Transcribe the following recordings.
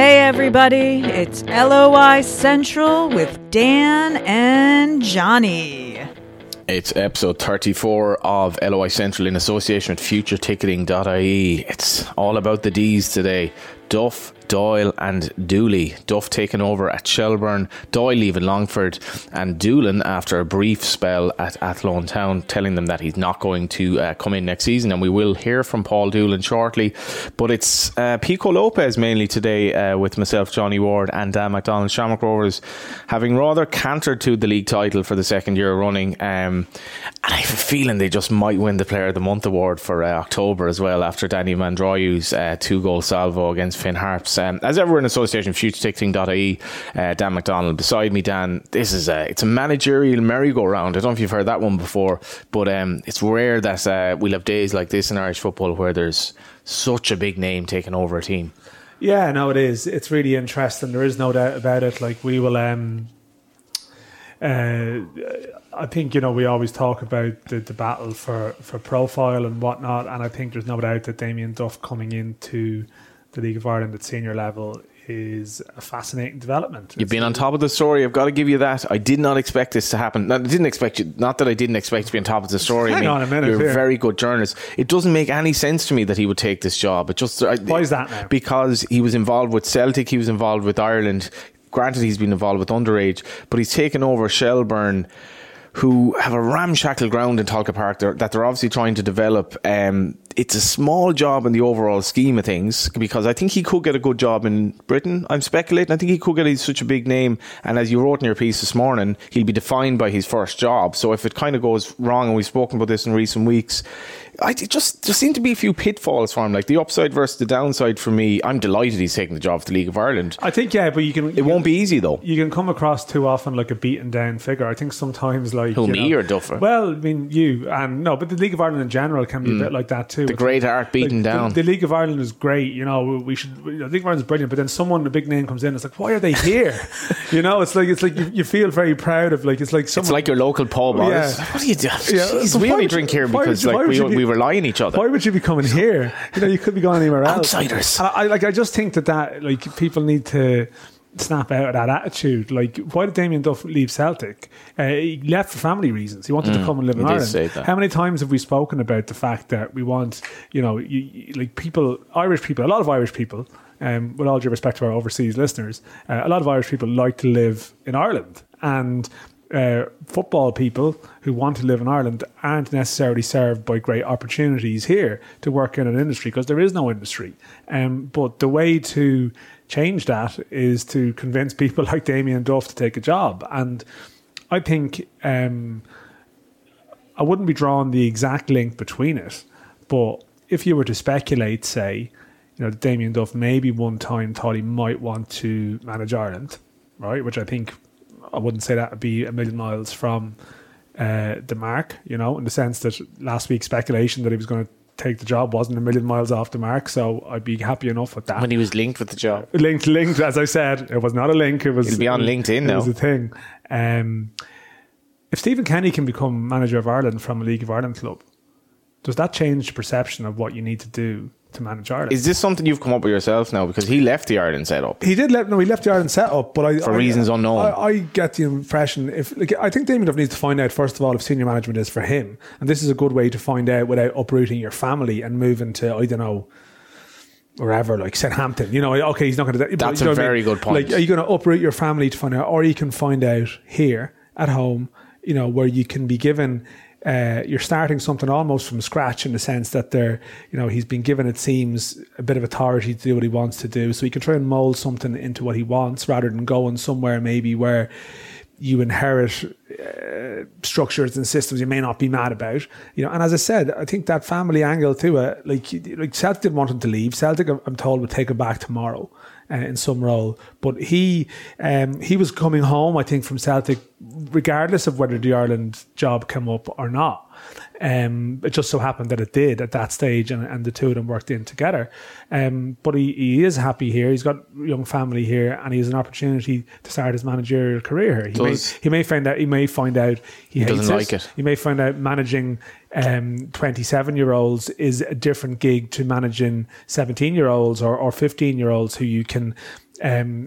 Hey, everybody, it's LOI Central with Dan and Johnny. It's episode 34 of LOI Central in association with FutureTicketing.ie. It's all about the D's today. Duff, Doyle, and Dooley. Duff taking over at Shelbourne, Doyle leaving Longford, and Doolan after a brief spell at Athlone Town, telling them that he's not going to uh, come in next season. And we will hear from Paul Doolan shortly. But it's uh, Pico Lopes mainly today uh, with myself, Johnny Ward, and Dan McDonald. Shamrock Rovers having rather cantered to the league title for the second year running. Um, and I have a feeling they just might win the Player of the Month award for uh, October as well after Danny Mandroiu's uh, two goal salvo against Finn Harps. Um, as ever in association, futureticketing.ie, uh, Dan McDonald beside me. Dan, this is a it's a managerial merry-go-round. I don't know if you've heard that one before, but um, it's rare that uh, we'll have days like this in Irish football where there's such a big name taking over a team. Yeah, no, it is. It's really interesting. There is no doubt about it. Like we will. Um, uh, I think you know we always talk about the, the battle for, for profile and whatnot, and I think there's no doubt that Damien Duff coming into the League of Ireland at senior level is a fascinating development. You've been on top of the story. I've got to give you that. I did not expect this to happen. I didn't expect you. Not that I didn't expect to be on top of the story. Hang I mean, on a minute You're here. a very good journalist. It doesn't make any sense to me that he would take this job. It just I, Why is that now? Because he was involved with Celtic. He was involved with Ireland. Granted, he's been involved with underage, but he's taken over Shelbourne who have a ramshackle ground in Tolka Park that they're obviously trying to develop. Um, it's a small job in the overall scheme of things because I think he could get a good job in Britain. I'm speculating. I think he could get he's such a big name. And as you wrote in your piece this morning, he'll be defined by his first job. So if it kind of goes wrong, and we've spoken about this in recent weeks, I just there seem to be a few pitfalls for him. Like the upside versus the downside for me. I'm delighted he's taking the job for the League of Ireland. I think yeah, but you can. It won't be easy though. You can come across too often like a beaten down figure. I think sometimes like Who, you me know- or Duffer? Well, I mean you and no, but the League of Ireland in general can be a bit like that too. Mm. The It's great like- art beaten like, down. The, League of Ireland is great. You know, we should. You know, the League of Ireland is brilliant, but then someone a big name comes in. It's like, why are they here? you know, it's like it's like you, you feel very proud of like it's like someone. It's like your local pub. Yeah. What do you do? Yeah, Jeez, we only drink here because why like we, we rely on each other. Why would you be coming here? You know, you could be going anywhere else. Outsiders. And I, I like. I just think that that like people need to snap out of that attitude. Like, why did Damien Duff leave Celtic? Uh, he left for family reasons. He wanted to come and live in Mm, Ireland. How many times have we spoken about the fact that we want, you know, you, you- like people, Irish people, a lot of Irish people. Um, with all due respect to our overseas listeners, uh, a lot of Irish people like to live in Ireland, and uh, football people who want to live in Ireland aren't necessarily served by great opportunities here to work in an industry because there is no industry. Um, but the way to change that is to convince people like Damien Duff to take a job. And I think um, I wouldn't be drawing the exact link between it, but if you were to speculate, say, you know, Damien Duff maybe one time thought he might want to manage Ireland, right? Which I think I wouldn't say that would be a million miles from uh, the mark, you know, in the sense that last week's speculation that he was going to take the job wasn't a million miles off the mark. So I'd be happy enough with that. when he was linked with the job. linked, linked, as I said, it was not a link. It was It'll be on LinkedIn it now. was a thing. Um, if Stephen Kenny can become manager of Ireland from a League of Ireland club, does that change the perception of what you need to do to manage Ireland? Is this something you've come up with yourself now? Because he left the Ireland setup. he did let no, he left the Ireland set up, but I For I- reasons unknown. I, I get the impression if like, I think Damien Duff needs to find out first of all if senior management is for him, and this is a good way to find out without uprooting your family and moving to I don't know wherever like Southampton. You know, okay, he's not going to. That's a very good point. Like, are you going to uproot your family to find out, or you can find out here at home? You know, where you can be given. Uh, you're starting something almost from scratch in the sense that they're, you know, he's been given, it seems, a bit of authority to do what he wants to do. So he can try and mold something into what he wants rather than going somewhere maybe where you inherit uh, structures and systems you may not be mad about, you know. And as I said, I think that family angle too. it, like like Celtic didn't want him to leave. Celtic, I'm told, would take him back tomorrow uh, in some role. But he um, he was coming home, I think, from Celtic, regardless of whether the Ireland job came up or not. Um, it just so happened that it did at that stage, and, and the two of them worked in together. Um, but he, he is happy here. He's got a young family here, and he has an opportunity to start his managerial career here. He may he may find out he may find out he, hates doesn't like it. He may find out managing um, 27 year olds is a different gig to managing 17 year olds or, or 15 year olds who you can um,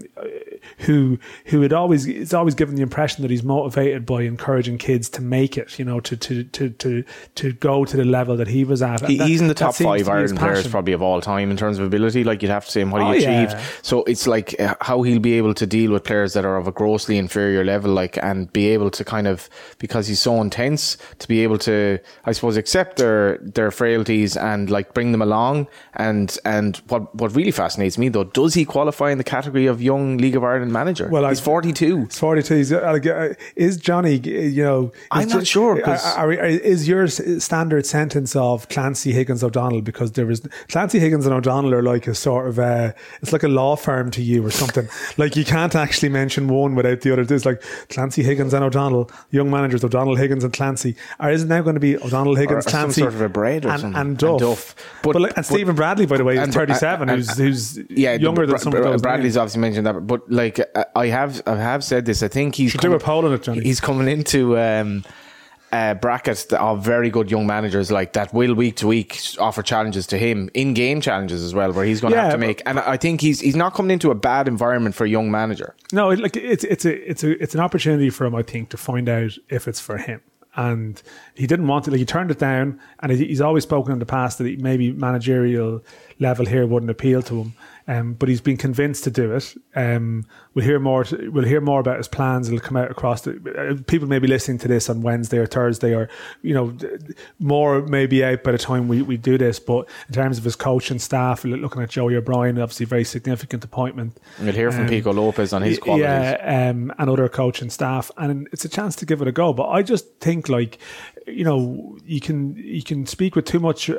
who who had always it's always given the impression that he's motivated by encouraging kids to make it, you know, to to to to, to go to the level that he was at. He, that, he's in the top five Ireland players probably of all time in terms of ability. Like you'd have to say him what he Oh, achieved. yeah. So it's like uh, how he'll be able to deal with players that are of a grossly inferior level, like and be able to kind of because he's so intense to be able to, I suppose, accept their their frailties and like bring them along. And and what what really fascinates me though, does he qualify in the category of young League of Ireland manager? Well, I- he's forty two. It's 42. He's, uh, uh, Is Johnny, you know, I'm not sure, are- are- is your standard sentence of Clancy Higgins O'Donnell because there is. Clancy Higgins and O'Donnell are like a sort of uh it's like a law firm to you or something. like you can't actually mention one without the other. It's like Clancy Higgins and O'Donnell, young managers O'Donnell, Higgins, and Clancy. Or is it now going to be O'Donnell, Higgins, or some Clancy, sort of a bread or and, something. and And Duff? Duff. But, But- like, and but- Stephen Bradley, by the way, is 37, and- who's who's yeah, younger the- than some of those. Bradley's obviously mentioned that, but like uh, I have, I have said this. I think he's Should do a poll on it, Johnny. He's coming into um, uh, brackets that are very good young managers like that will week to week offer challenges to him in game challenges as well, where he's going to Yeah, have to make. And I think he's he's not coming into a bad environment for a young manager. No, like it's it's a it's a it's an opportunity for him, I think, to find out if it's for him. And he didn't want it. Like he turned it down, and he's always spoken in the past that he, maybe managerial level here wouldn't appeal to him. Um, but he's been convinced to do it. Um, we'll hear more. We'll hear more about his plans. It'll come out across. The, uh, people may be listening to this on Wednesday or Thursday, or you know, more may be out by the time we, we do this. But in terms of his coaching staff, looking at Joey O'Brien, obviously a very significant appointment. You'll hear from Um, Pico Lopes on his qualities. Yeah, um, and other coaching staff, and it's a chance to give it a go. But I just think, like, you know, you can you can speak with too much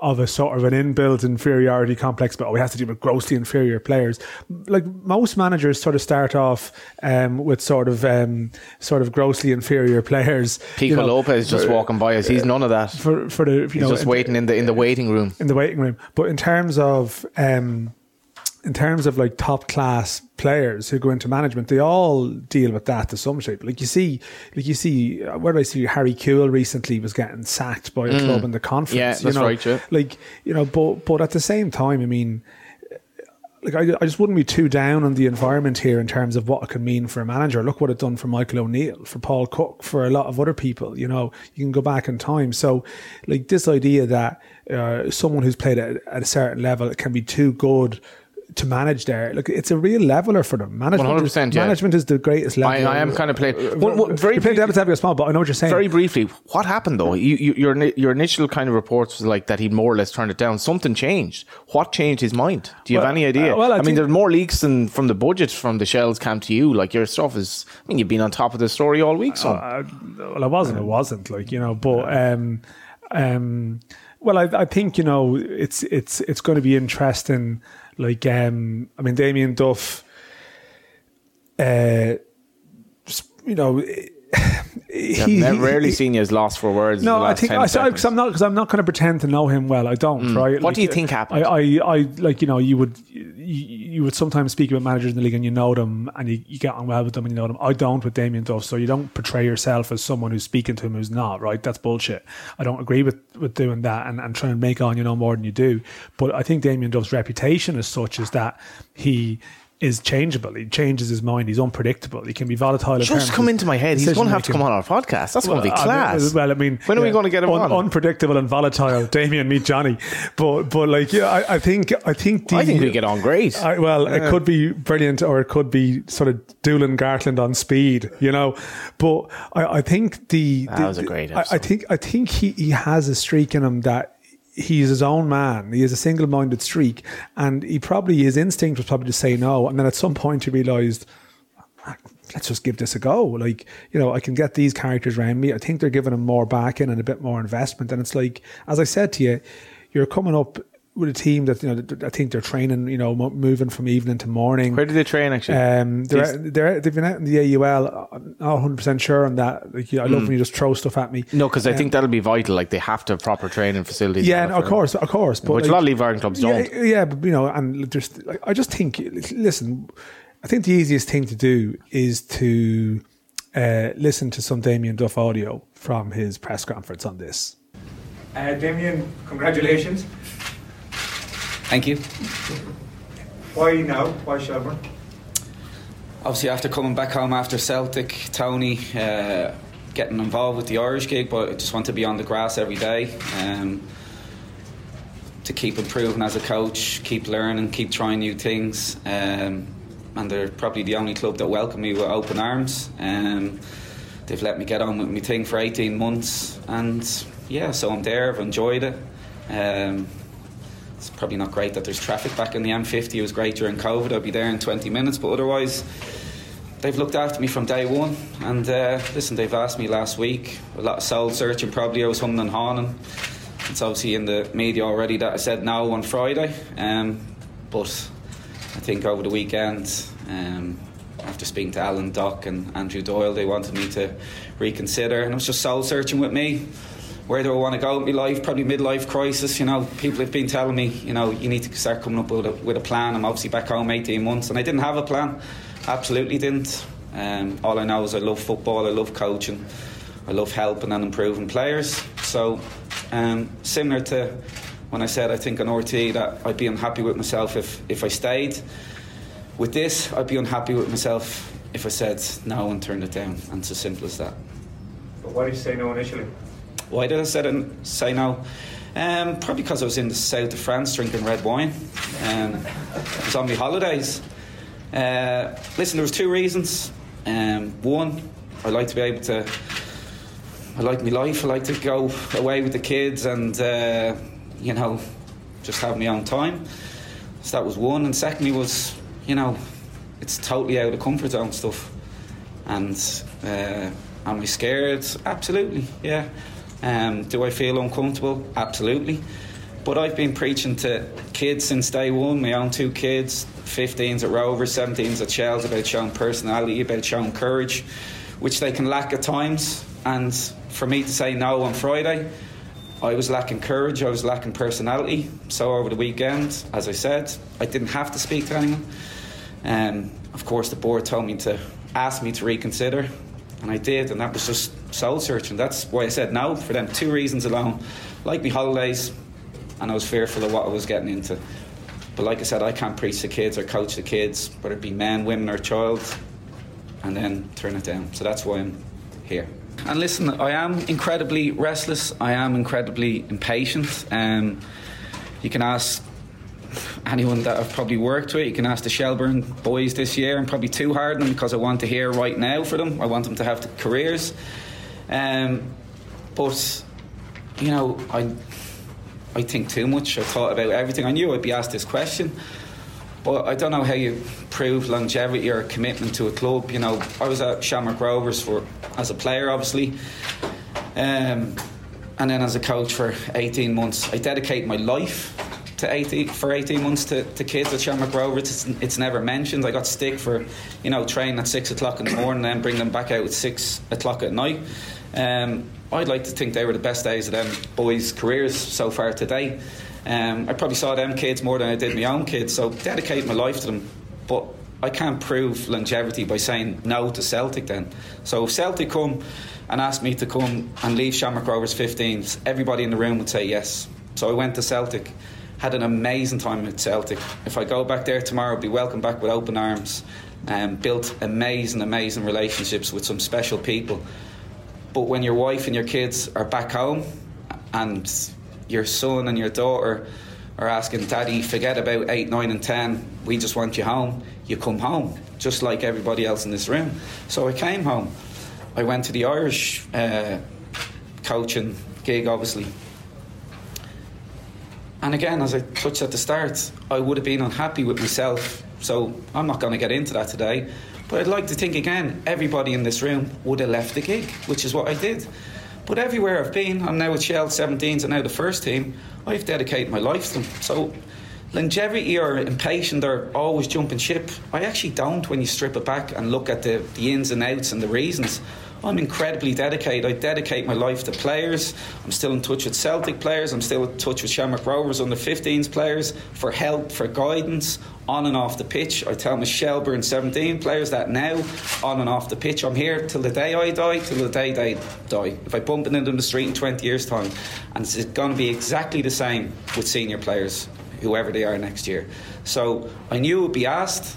of a sort of an inbuilt inferiority complex, but oh, we have to deal with grossly inferior players. Like most managers, sort of start off um, with sort of um, sort of grossly inferior players. Pico you know, Lopes just for- walking by us. He's none of that. for for the you He's know just in- waiting in the in the waiting room. in the waiting room. But in terms of um, in terms of like top class players who go into management, they all deal with that to some shape. Like you see, like you see, uh, where did I see Harry Kewell recently was getting sacked by a club in the conference. Mm. Yeah, you that's know? right, yeah. Like you know, but but at the same time, I mean. Like I, I just wouldn't be too down on the environment here in terms of what it can mean for a manager. Look what it done for Michael O'Neill, for Paul Cook, for a lot of other people. You know, you can go back in time. So, like this idea that uh, someone who's played at, at a certain level it can be too good to manage there. Look, it's a real leveler for them. Management, is, 100%, yeah. management is the greatest I, level. I am kind of playing. Well, well, very you played briefly- devil's advocate small, but I know what you're saying. Very briefly, what happened though? You, you, your your initial kind of reports was like that he'd more or less turned it down. Something changed. What changed his mind? Do you have any idea? uh, well, I I, mean, there's more leaks than from the budget from the shells came to you. Like your stuff is. I mean, you've been on top of the story all week, So Uh, well, I wasn't. It wasn't like you know, but um, um, well, I, I think you know, it's it's it's going to be interesting. Like, um, I mean, Damien Duff, uh, you know, he, never, he- rarely he- seen you as lost for words. in No, I think 10 I, because I'm not because I'm not going to pretend to know him well. I don't, mm. right? What do you think happened? I, I, I like you know you would you, you would sometimes speak about managers in the league and you know them and you, you get on well with them and you know them. I don't with Damien Duff, so you don't portray yourself as someone who's speaking to him who's not. Right? That's bullshit. I don't agree with with doing that and, and trying to make on you know more than you do. But I think Damien Duff's reputation as such is that he. Is changeable. He changes his mind. He's unpredictable. He can be volatile. Just come into my head. He's going to have to come on our podcast. That's going to be I- class. well, I mean, when are we going to get him un- on? Unpredictable and volatile. Damien, meet Johnny. But but like yeah, I, I think I think the, I think we get on great. I, well, it could be brilliant, or it could be sort of Doolin Gartland on speed, you know. But I, I think the, That the- was a great I, I think I think he, he has a streak in him that he's his own man. He has a single minded streak, and he probably his instinct was probably to say no, and then at some point he realised ah, let's just give this a go. Like, you know, I can get these characters around me. I think they're giving them more backing and a bit more investment. And it's like, as I said to you, you're coming up with a team that, you know, I think they're training, you know, moving from evening to morning. Where do they train actually? Um, they're, they're they've been out in the AUL. I'm not 100% sure on that. Like, you know, I love when you just throw stuff at me. no, because I think that'll be vital. Like they have to have proper training facilities. Yeah, no, of course, of course. But Which a lot of League of Ireland clubs yeah, don't. Yeah, but you know, and just like, I just think, listen, I think the easiest thing to do is to uh, listen to some Damien Duff audio from his press conference on this. Uh, Damien, congratulations. Thank you. Why now? Why Shelbourne? Obviously, after coming back home after Celtic, Tony uh, getting involved with the Irish gig, but I just want to be on the grass every day. Um, to keep improving as a coach, keep learning, keep trying new things. Um, and they're probably the only club that welcome me with open arms. Um, they've let me get on with my thing for 18 months, and yeah, so I'm there. I've enjoyed it. Um, it's probably not great that there's traffic back in the M50. It was great during COVID. I'd be there in 20 minutes, but otherwise, they've looked after me from day one. And uh, listen, they've asked me last week a lot of soul searching. Probably I was humming and hawing. It's obviously in the media already that I said no on Friday, um, but I think over the weekend. Um, after speaking to Alan Dock and Andrew Doyle, they wanted me to reconsider, and it was just soul searching with me where do I want to go in my life? Probably midlife crisis. You know, people have been telling me, you know, you need to start coming up with a, with a plan. I'm obviously back home 18 months, and I didn't have a plan. Absolutely didn't. Um, all I know is I love football. I love coaching. I love helping and improving players. So, um, similar to when I said I think on RT that I'd be unhappy with myself if if I stayed. With this, I'd be unhappy with myself if I said no and turned it down. And it's as simple as that. But why did you say no initially? Why did I say, say no? Um, probably because I was in the south of France drinking red wine. Um, it was on my holidays. Uh, listen, there was two reasons. Um, one, I like to be able to. I like my life. I like to go away with the kids and uh, you know just have my own time. So that was one, and secondly was you know it's totally out of comfort zone stuff. And uh, am I scared? Absolutely, yeah. Um, do I feel uncomfortable? Absolutely. But I've been preaching to kids since day one, my own two kids, 15s at Rovers, 17s at Shells, about showing personality, about showing courage, which they can lack at times. And for me to say no on Friday, I was lacking courage, I was lacking personality. So over the weekend, as I said, I didn't have to speak to anyone. Um, of course, the board told me to ask me to reconsider, and I did, and that was just soul searching. That's why I said no for them. Two reasons alone. Like me holidays, and I was fearful of what I was getting into. But like I said, I can't preach to kids or coach the kids, whether it be men, women, or child, and then turn it down. So that's why I'm here. And listen, I am incredibly restless. I am incredibly impatient. Um, you can ask anyone that I've probably worked with. You can ask the Shelbourne boys this year. I'm probably too hard on them because I want to hear right now for them. I want them to have the careers. Um, but you know, I I think too much. I thought about everything. I knew I'd be asked this question, but I don't know how you prove longevity or commitment to a club. You know, I was at Shamrock Rovers for as a player, obviously. Um, and then as a coach for 18 months, I dedicate my life to 18, for 18 months to, to kids at Shamrock Rovers. It's, it's, never mentioned. I got stick for, you know, training at 6 o'clock in the morning and then bring them back out at 6 o'clock at night. Um, I'd like to think they were the best days of them boys' careers so far today. Um, I probably saw them kids more than I did my own kids, so dedicate my life to them. But I can't prove longevity by saying no to Celtic then. So if Celtic come and ask me to come and leave Shamrock Rovers 15s, everybody in the room would say yes. So I went to Celtic, had an amazing time at Celtic. If I go back there tomorrow, I'll be welcomed back with open arms. Um, built amazing, amazing relationships with some special people. But when your wife and your kids are back home and your son and your daughter are asking, Daddy, forget about 8, 9, and 10, we just want you home, you come home, just like everybody else in this room. So I came home. I went to the Irish uh, coaching gig, obviously. And again, as I touched at the start, I would have been unhappy with myself. So I'm not going to get into that today. But I'd like to think again, everybody in this room would have left the gig, which is what I did. But everywhere I've been, I'm now with Shell 17s and now the first team, I've dedicated my life to them. So longevity or impatient or always jumping ship, I actually don't when you strip it back and look at the, the ins and outs and the reasons. I'm incredibly dedicated. I dedicate my life to players. I'm still in touch with Celtic players. I'm still in touch with Shamrock Rovers under 15s players for help, for guidance on and off the pitch. I tell my Shelbourne 17 players that now on and off the pitch. I'm here till the day I die, till the day they die. If I bump into them in the street in 20 years' time, and it's going to be exactly the same with senior players, whoever they are next year. So I knew it would be asked,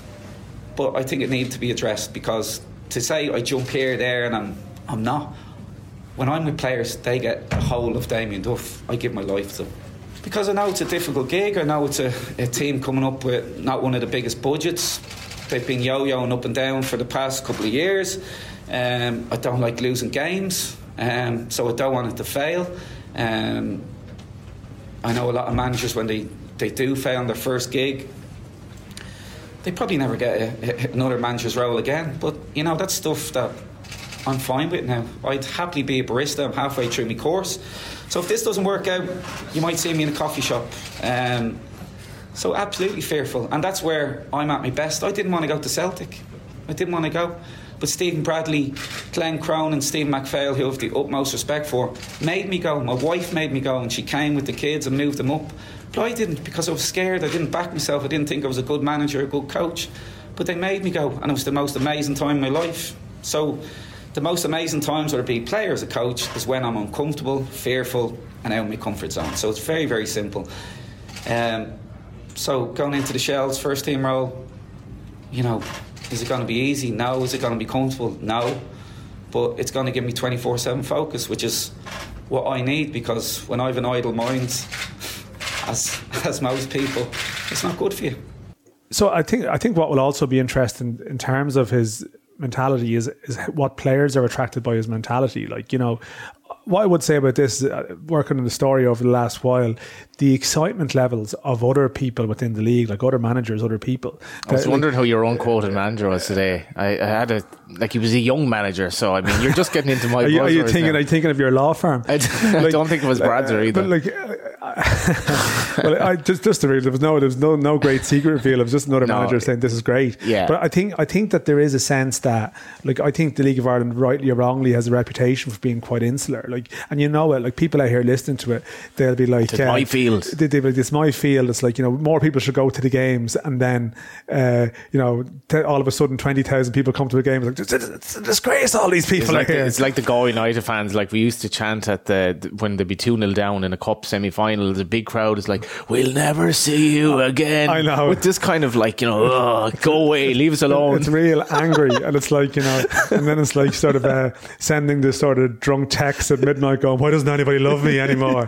but I think it needed to be addressed because to say I jump here, there, and I'm I'm not. When I'm with players, they get a whole of Damien Duff. I give my life to them. Because I know it's a difficult gig. I know it's a, a team coming up with not one of the biggest budgets. They've been yo-yoing up and down for the past couple of years. Um, I don't like losing games, um, so I don't want it to fail. Um, I know a lot of managers when they, they do fail on their first gig, they probably never get a, a, another manager's role again. But you know that's stuff that I'm fine with now. I'd happily be a barista. I'm halfway through my course, so if this doesn't work out, you might see me in a coffee shop. Um, so absolutely fearful, and that's where I'm at my best. I didn't want to go to Celtic. I didn't want to go. But Stephen Bradley, Glenn Cronin, and Stephen McPhail, who I have the utmost respect for, made me go. My wife made me go, and she came with the kids and moved them up. But I didn't because I was scared. I didn't back myself. I didn't think I was a good manager, a good coach. But they made me go, and it was the most amazing time in my life. So, the most amazing times where I be player as a coach is when I'm uncomfortable, fearful, and out of my comfort zone. So it's very, very simple. Um, so going into the Shells first team role, you know, is it going to be easy? No. Is it going to be comfortable? No. But it's going to give me 24 7 focus, which is what I need because when I have an idle mind, as, as most people, it's not good for you. So I think I think what will also be interesting in terms of his mentality is is what players are attracted by his mentality. Like you know, what I would say about this, uh, working on the story over the last while, the excitement levels of other people within the league, like other managers, other people. I was like, wondering how your unquoted manager was today. I, I, had a like he was a young manager, so I mean, you're just getting into my. are you, are you thinking? Now. Are you thinking of your law firm? I, like, don't think it was Brad's uh, either. But like, well, I just just to read, there was no there was no no great secret reveal. It was just another no, manager saying this is great. Yeah. But I think I think that there is a sense that like I think the League of Ireland, rightly or wrongly, has a reputation for being quite insular. Like, and you know it. Like people out here listening to it, they'll be like, "It's uh, my field." They, they, like, "It's my field." It's like you know more people should go to the games, and then uh, you know t- all of a sudden twenty thousand people come to a game. It's like it's, a disgrace. All these people it's like. The, it's like the Galway United fans. Like we used to chant at the when they'd be two 0 down in a cup semi final. The big crowd is like, "We'll never see you again." I know. With this kind of like you know, go away, leave us alone. It's real angry, and it's like you know, and then it's like sort of uh, sending this sort of drunk text at midnight, going, "Why doesn't anybody love me anymore?"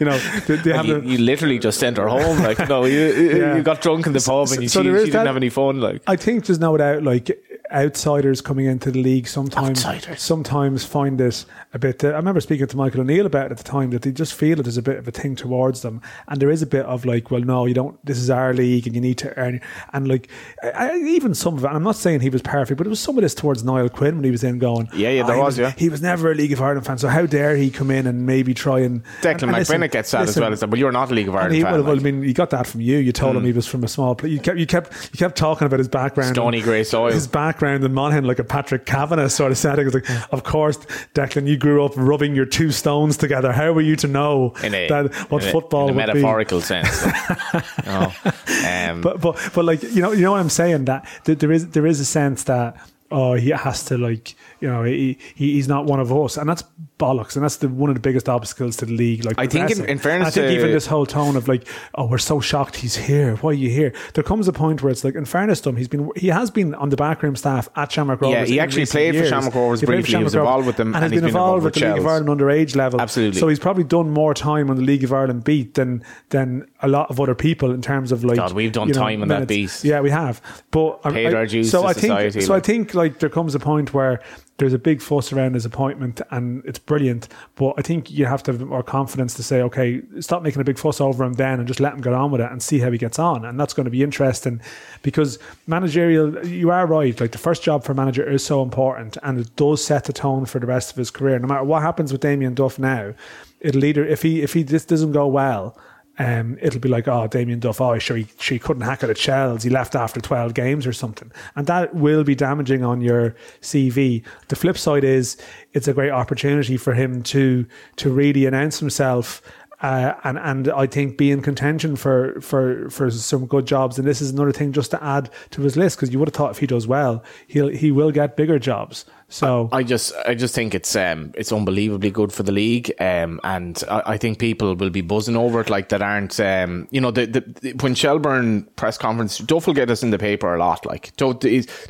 you know, they, they have you, you, literally just sent her home. Like, no, you, yeah. you got drunk in the pub, and you, so she, she didn't have any fun. Like, I think there's no doubt, like outsiders coming into the league sometimes outsiders. sometimes find this a bit. Uh, I remember speaking to Michael O'Neill about it at the time that they just feel it is a bit of a thing towards them, and there is a bit of like, well, no, you don't. This is our league, and you need to earn. And like, I, even some of it. I'm not saying he was perfect, but it was some of this towards Niall Quinn when he was in going. Yeah, yeah, there was, was, Yeah, he was never a League of Ireland fan, so how dare he come in and maybe try and. Declan and, McBennett gets that listen, as well. As that, but you're not a League of Ireland he, fan. Well, like. well, I mean, you got that from you. You told mm. him he was from a small place. You kept, you kept, you kept talking about his background, stony grey soil, his background in Monaghan, like a Patrick Kavanagh sort of setting. It's like, of course, Declan, you grew up rubbing your two stones together. How were you to know a, that what football a, in a metaphorical be? sense? um, but but but like you know you know what I'm saying that there is there is a sense that oh he has to like you know he, he he's not one of us. And that's bollocks. And that's the one of the biggest obstacles to the league like I think in, in, fairness I think even this whole tone of like oh we're so shocked he's here. Why are you here? There comes a point where it's like in fairness to him he's been he has been on the backroom staff at Shamrock Rovers yeah he actually played years. for Shamrock Rovers he briefly. He was involved with them and, and he's been, been involved, with the League of Ireland underage level. Absolutely. So he's probably done more time on the League of Ireland beat than than a lot of other people in terms of like God we've done you know, time on that beat yeah we have but paid I, our dues so to I think society, so like. I think like there comes a point where there's a big fuss around his appointment and it's brilliant. But I think you have to have more confidence to say, okay, stop making a big fuss over him then and just let him get on with it and see how he gets on. And that's going to be interesting because managerial, you are right. Like the first job for a manager is so important and it does set the tone for the rest of his career. No matter what happens with Damien Duff now, it'll either, if he, if he, this doesn't go well, um, it'll be like, oh, Damien Duff, oh, sure, he, sure, he couldn't hack it at Shells. He left after 12 games or something. And that will be damaging on your CV. The flip side is it's a great opportunity for him to, to really announce himself uh, and and I think be in contention for for for some good jobs. And this is another thing just to add to his list because you would have thought if he does well, he'll he will get bigger jobs. So I just I just think it's um it's unbelievably good for the league um and I, I think people will be buzzing over it like that aren't um you know the, the when Shelbourne press conference Duff will get us in the paper a lot like Duff,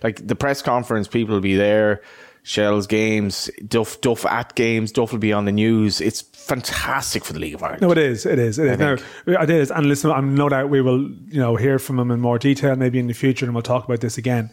like the press conference people will be there Shell's games, Duff Duff at games, Duff will be on the news. It's fantastic for the League of Ireland. No, it is. It is. It is. Now, it is. And listen, I'm no doubt we will, you know, hear from him in more detail maybe in the future, and we'll talk about this again.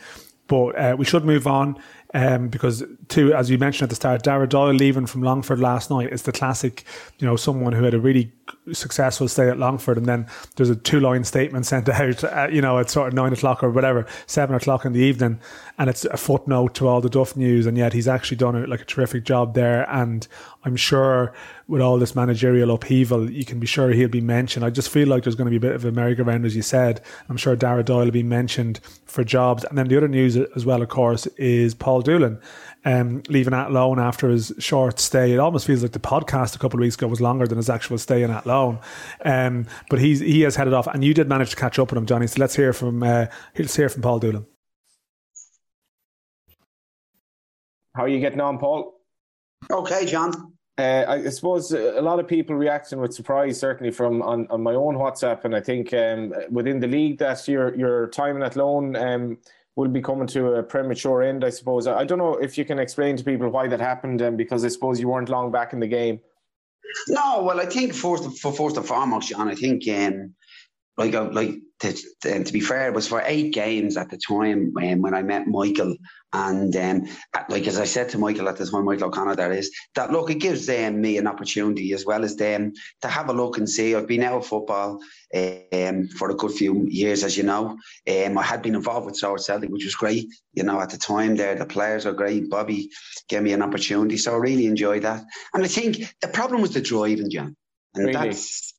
But uh, we should move on um, because, too, as you mentioned at the start, Daire Doyle leaving from Longford last night is the classic, you know, someone who had a really successful stay at Longford, and then there's a two line statement sent out, uh, you know, at sort of nine o'clock or whatever, seven o'clock in the evening, and it's a footnote to all the Duff news, and yet he's actually done a, like a terrific job there, and I'm sure with all this managerial upheaval, you can be sure he'll be mentioned. I just feel like there's going to be a bit of a merry-go-round, as you said. I'm sure Daire Doyle will be mentioned for jobs, and then the other news as well, of course, is Paul Doolan um, leaving Athlone after his short stay. It almost feels like the podcast a couple of weeks ago was longer than his actual stay in Athlone. Um, but he's he has headed off, and you did manage to catch up with him, Johnny. So let's hear from uh, let's hear from Paul Doolan. How are you getting on, Paul? Okay, John. Uh, I suppose a lot of people reacting with surprise, certainly from on, on my own WhatsApp, and I think um, within the league that your your time in Athlone um, will be coming to a premature end, I suppose. I don't know if you can explain to people why that happened, um, because I suppose you weren't long back in the game. No, well, I think first, for first and foremost, John, I think um, like uh, like to, to, be fair, it was for eight games at the time um, when I met Michael and um, like as I said to Michael at the time, Michael O'Connor, that is that look, it gives um, me an opportunity as well as them to have a look and see. I've been out of football um, for a good few years, as you know. Um, I had been involved with Swords Celtic, which was great. You know, at the time there, the players are great. Bobby gave me an opportunity, so I really enjoyed that. And I think the problem was the driving, John, and really? that's.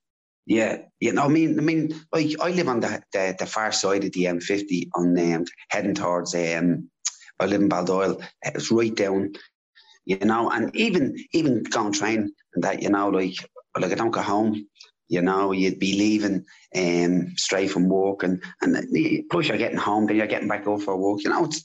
Yeah, you know, I mean, I mean, like I live on the the, the far side of the M50, on um, heading towards um, I live in Baldoyle. It's right down, you know, and even even going train and that, you know, like like I don't go home. You know, you'd be leaving um, straight from work, and and plus you're getting home, then you're getting back over for a walk. You know, it's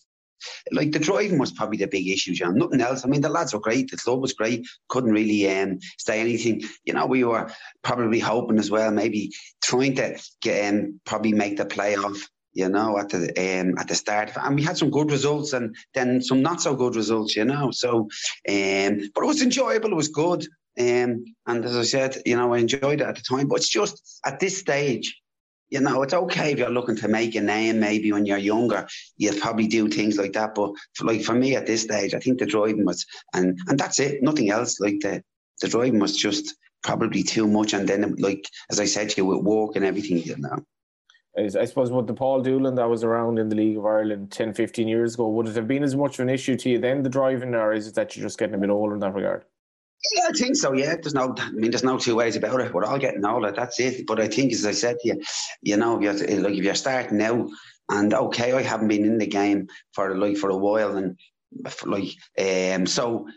like the driving was probably the big issue, John. Nothing else. I mean, the lads were great. The club was great. Couldn't really um, say anything. You know, we were probably hoping as well, maybe trying to get, um, probably make the playoff you know, at the um, at the start, and we had some good results, and then some not so good results, you know. So, um, but it was enjoyable. It was good, um, and as I said, you know, I enjoyed it at the time. But it's just at this stage, you know, it's okay if you're looking to make a name. Maybe when you're younger, you'll probably do things like that. But like for me at this stage, I think the driving was, and and that's it. Nothing else. Like the the driving was just probably too much. And then, like as I said to you, with work and everything, you know. I suppose with the Paul Doolan that was around in the League of Ireland 10, 15 years ago, would it have been as much of an issue to you then, the driving, or is it that you're just getting a bit older in that regard? Yeah, I think so. Yeah, there's no, I mean, there's no two ways about it. We're all getting older. That's it. But I think, as I said to you, you know, if you're, like if you're starting now, and okay, I haven't been in the game for like for a while, and like um, so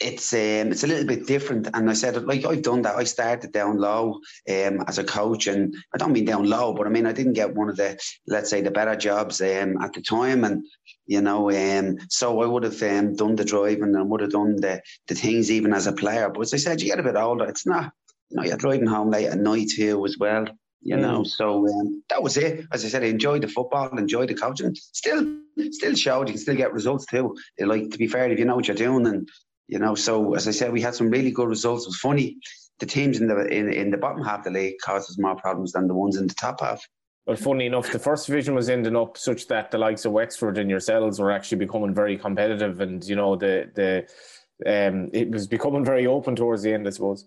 it's um, it's a little bit different. And I said, like I've done that. I started down low um, as a coach, and I don't mean down low, but I mean I didn't get one of the let's say the better jobs um, at the time, and you know, um, so I would have um, done the driving and would have done the the things even as a player. But as I said, you get a bit older. It's not, you know, you're driving home late at night too as well. You mm. know, so um, that was it. As I said, I enjoyed the football, enjoyed the coaching. Still, still showed you can still get results too. Like to be fair, if you know what you're doing and you know, so as I said, we had some really good results. It was funny. The teams in the in, in the bottom half of the league caused us more problems than the ones in the top half. Well, funny enough, the first division was ending up such that the likes of Wexford and yourselves were actually becoming very competitive, and you know the the um, it was becoming very open towards the end, I suppose.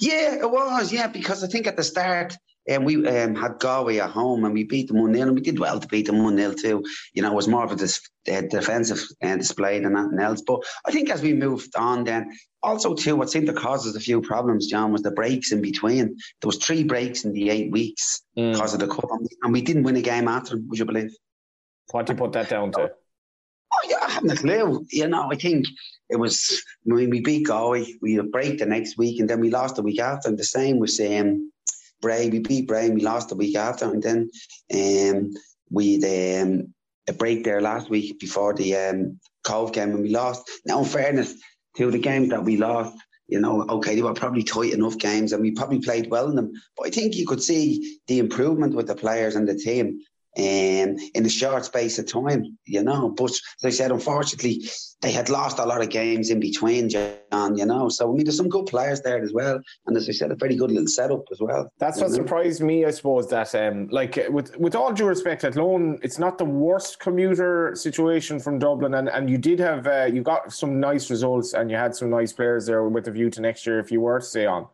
Yeah, it was. Yeah, because I think at the start, and we um, had Galway at home and we beat them 1 0 and we did well to beat them 1 0 too. You know, it was more of a dis- uh, defensive uh, display than anything else. But I think as we moved on, then also too, what seemed to cause us a few problems, John, was the breaks in between. There was three breaks in the eight weeks mm. because of the cup, and we didn't win a game after them. Would you believe? What do you put that down to? Oh yeah, I haven't a clue. You know, I think it was when we beat Galway, we had a break the next week, and then we lost the week after. And the same with um, Bray. We beat Bray, we lost the week after, and then um, we um, a break there last week before the um, Cobh game, and we lost. Now, in fairness to the games that we lost, you know, okay, they were probably tight enough games, and we probably played well in them. But I think you could see the improvement with the players and the team um, in a short space of time, you know. But as I said, unfortunately, they had lost a lot of games in between, John, you know. So, I mean, there's some good players there as well. And as I said, a very good little setup as well. That's what know? surprised me, I suppose, that, um, like, with with all due respect, Athlone, it's not the worst commuter situation from Dublin. And, and you did have, uh, you got some nice results and you had some nice players there with a view to next year if you were to stay on.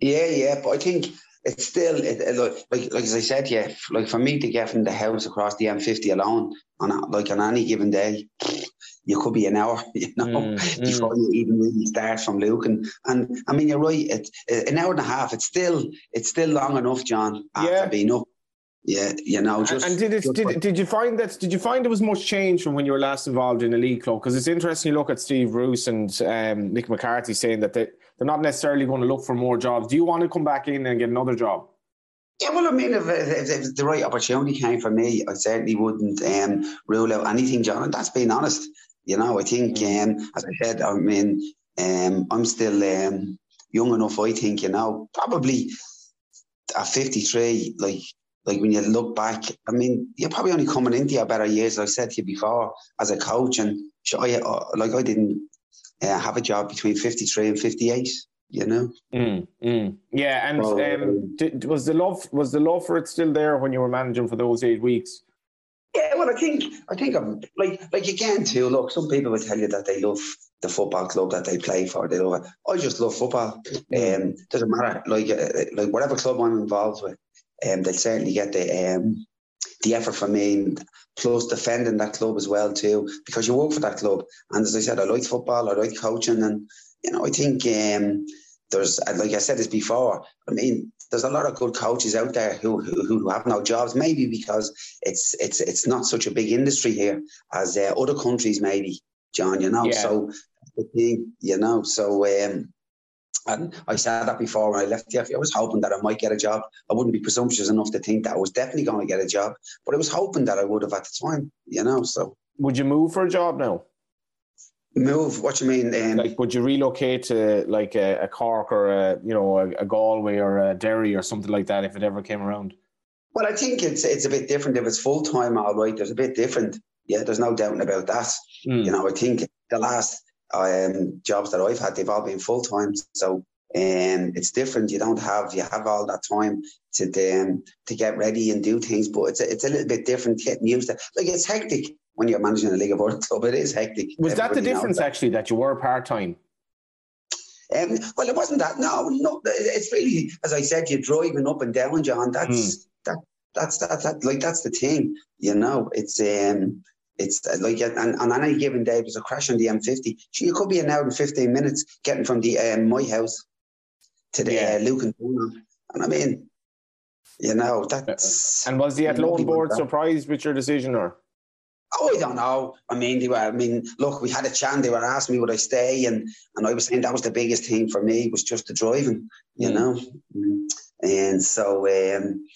Yeah, yeah. But I think it's still it, it, like like as I said, yeah, like for me to get from the house across the M50 alone on a, like on any given day, you could be an hour, you know, mm, before mm. you even really start from Luke. And and I mean, you're right. It, an hour and a half. It's still it's still long enough, John. After yeah. being up. Yeah, you know. Just, and did it? Did, did you find that? Did you find there was much change from when you were last involved in a league club? Because it's interesting. You look at Steve Roos and um, Nick McCarthy saying that they they're not necessarily going to look for more jobs. Do you want to come back in and get another job? Yeah, well, I mean, if, if, if the right opportunity came for me, I certainly wouldn't um, rule out anything, John. And that's being honest. You know, I think, um, as I said, I mean, um, I'm still um, young enough. I think, you know, probably at 53, like like when you look back, I mean, you're probably only coming into your better years. Like I said to you before, as a coach, and I, uh, like I didn't uh, have a job between 53 and 58 you know mm, mm. yeah and well, um, did, was the love was the love for it still there when you were managing for those eight weeks yeah well i think i think i'm like like again too look some people will tell you that they love the football club that they play for they love it. i just love football mm. um doesn't matter like uh, like whatever club i'm involved with um they'll certainly get the um the effort from me plus defending that club as well too, because you work for that club. And as I said, I like football, I like coaching, and you know, I think um, there's like I said this before. I mean, there's a lot of good coaches out there who, who, who have no jobs, maybe because it's it's it's not such a big industry here as uh, other countries, maybe, John. You know, yeah. so you know, so um, and I said that before when I left the FA. I was hoping that I might get a job. I wouldn't be presumptuous enough to think that I was definitely going to get a job, but I was hoping that I would have at the time, you know. So, would you move for a job now? Move? What you mean? Um, like, would you relocate to like a, a Cork or a you know a, a, Galway or a Derry or something like that if it ever came around? Well, I think it's it's a bit different if it's full time. All right, there's a bit different. Yeah, there's no doubt about that. Mm. You know, I think the last um, jobs that I've had, they've all been full time. So um, it's different. You don't have you have all that time to um, to get ready and do things, but it's a, it's a little bit different getting used to. Like it's hectic when you're managing a league of Ireland club. It is hectic. Was that the difference that. actually that you were part time? Um, well, it wasn't that. No, no. It's really, as I said, you're driving up and down, John. That's mm. that. That's that, that. Like that's the thing. You know, it's um, it's uh, like and, on any given day, there's a crash on the M50. So you could be an hour and 15 minutes getting from the um, my house to the yeah. uh, Lucan And I mean, you know, that's. And was the at Athlone board surprised with your decision or? Oh, I don't know. I mean, they were. I mean, look, we had a chance. They were asking me would I stay, and and I was saying that was the biggest thing for me was just the driving, you mm. know. And so, um,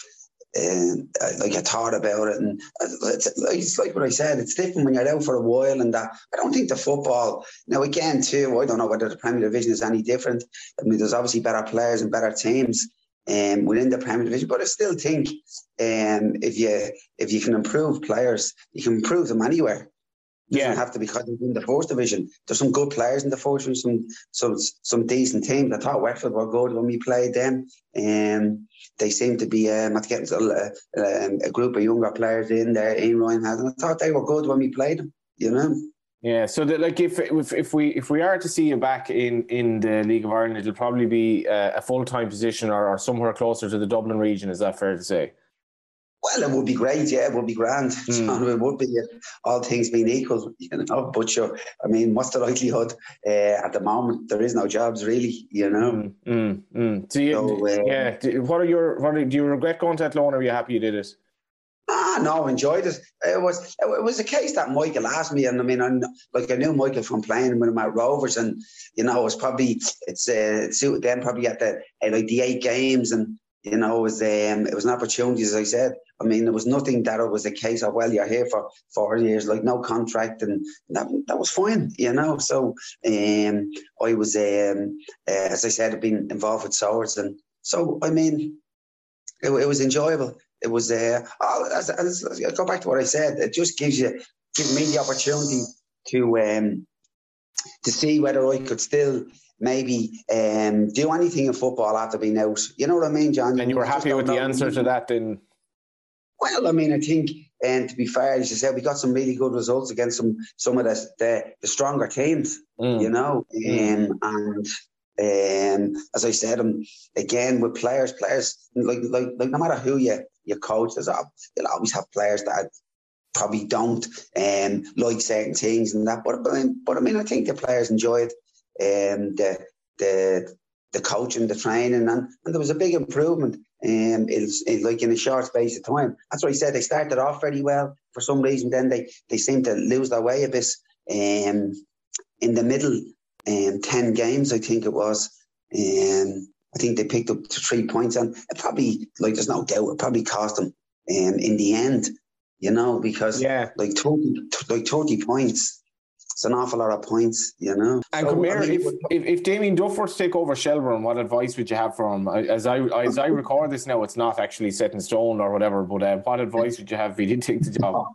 and uh, like I thought about it, and uh, it's, it's, like what I said. It's different when you're out for a while, and that I don't think the football now again too. I don't know whether the Premier Division is any different. I mean, there's obviously better players and better teams um, within the Premier Division, but I still think um, if you if you can improve players, you can improve them anywhere. It doesn't yeah. have to be in the fourth division. There's some good players in the fourth division, some some some decent teams. I thought Wexford were good when we played them. Um, they seem to be um, getting a, a, a, group of younger players in there. Ian Ryan has, and I thought they were good when we played them. You know. Yeah, so that like if, if if we if we are to see you back in in the League of Ireland, it'll probably be uh, a full time position or, or somewhere closer to the Dublin region. Is that fair to say? Well, it would be great. Yeah, it would be grand. Mm. It would be all things being equal, you know. But sure, I mean, what's the likelihood uh, at the moment? There is no jobs, really. You know. Mm, mm. Do you? So, uh, yeah. what are your? What are, do you regret going to Athlone? Or are you happy you did it? Ah, no, enjoyed it. It was it was a case that Michael asked me, and I mean, I like I knew Michael from playing with him at Rovers, and you know, it was probably it's uh, it suited them probably at the at like the eight games, and you know, it was um, it was an opportunity, as I said. I mean, there was nothing that it was a case of well, you're here for four years, like no contract, and that that was fine, you know. So um, I was, um, uh, as I said, I've been involved with swords, and so I mean, it, it was enjoyable it was uh, oh, as, as, as, go back to what I said. It just gives you gives me the opportunity to um, to see whether I could still maybe um, do anything in football after being out. You know what I mean, John? And you were happy with the answer to that, then? Well, I mean, I think, and to be fair, as you said, we got some really good results against some some of the the, the stronger teams. Mm. You know, mm. um, and um, as I said, um, again with players, players like like like no matter who you your coach. There's you'll always have players that probably don't um, like certain things and that. But, but, but I mean, I think the players enjoy it. um, the the the coaching, the training, and, and there was a big improvement. Um, it's, it's like in a short space of time. That's what I said. They started off very well for some reason. Then they they seemed to lose their way a bit. Um, in the middle, um, ten games, I think it was. Um, I think they picked up three points, and it probably, like, there's no doubt, it probably cost them um, in the end, you know, because yeah. like 30, like 30 points, it's an awful lot of points, you know. And so, come here, I mean, if, if, if Damien Duff were to take over Shelbourne, what advice would you have for him? As I as I record this now, it's not actually set in stone or whatever, but uh, what advice would you have if he did take the job?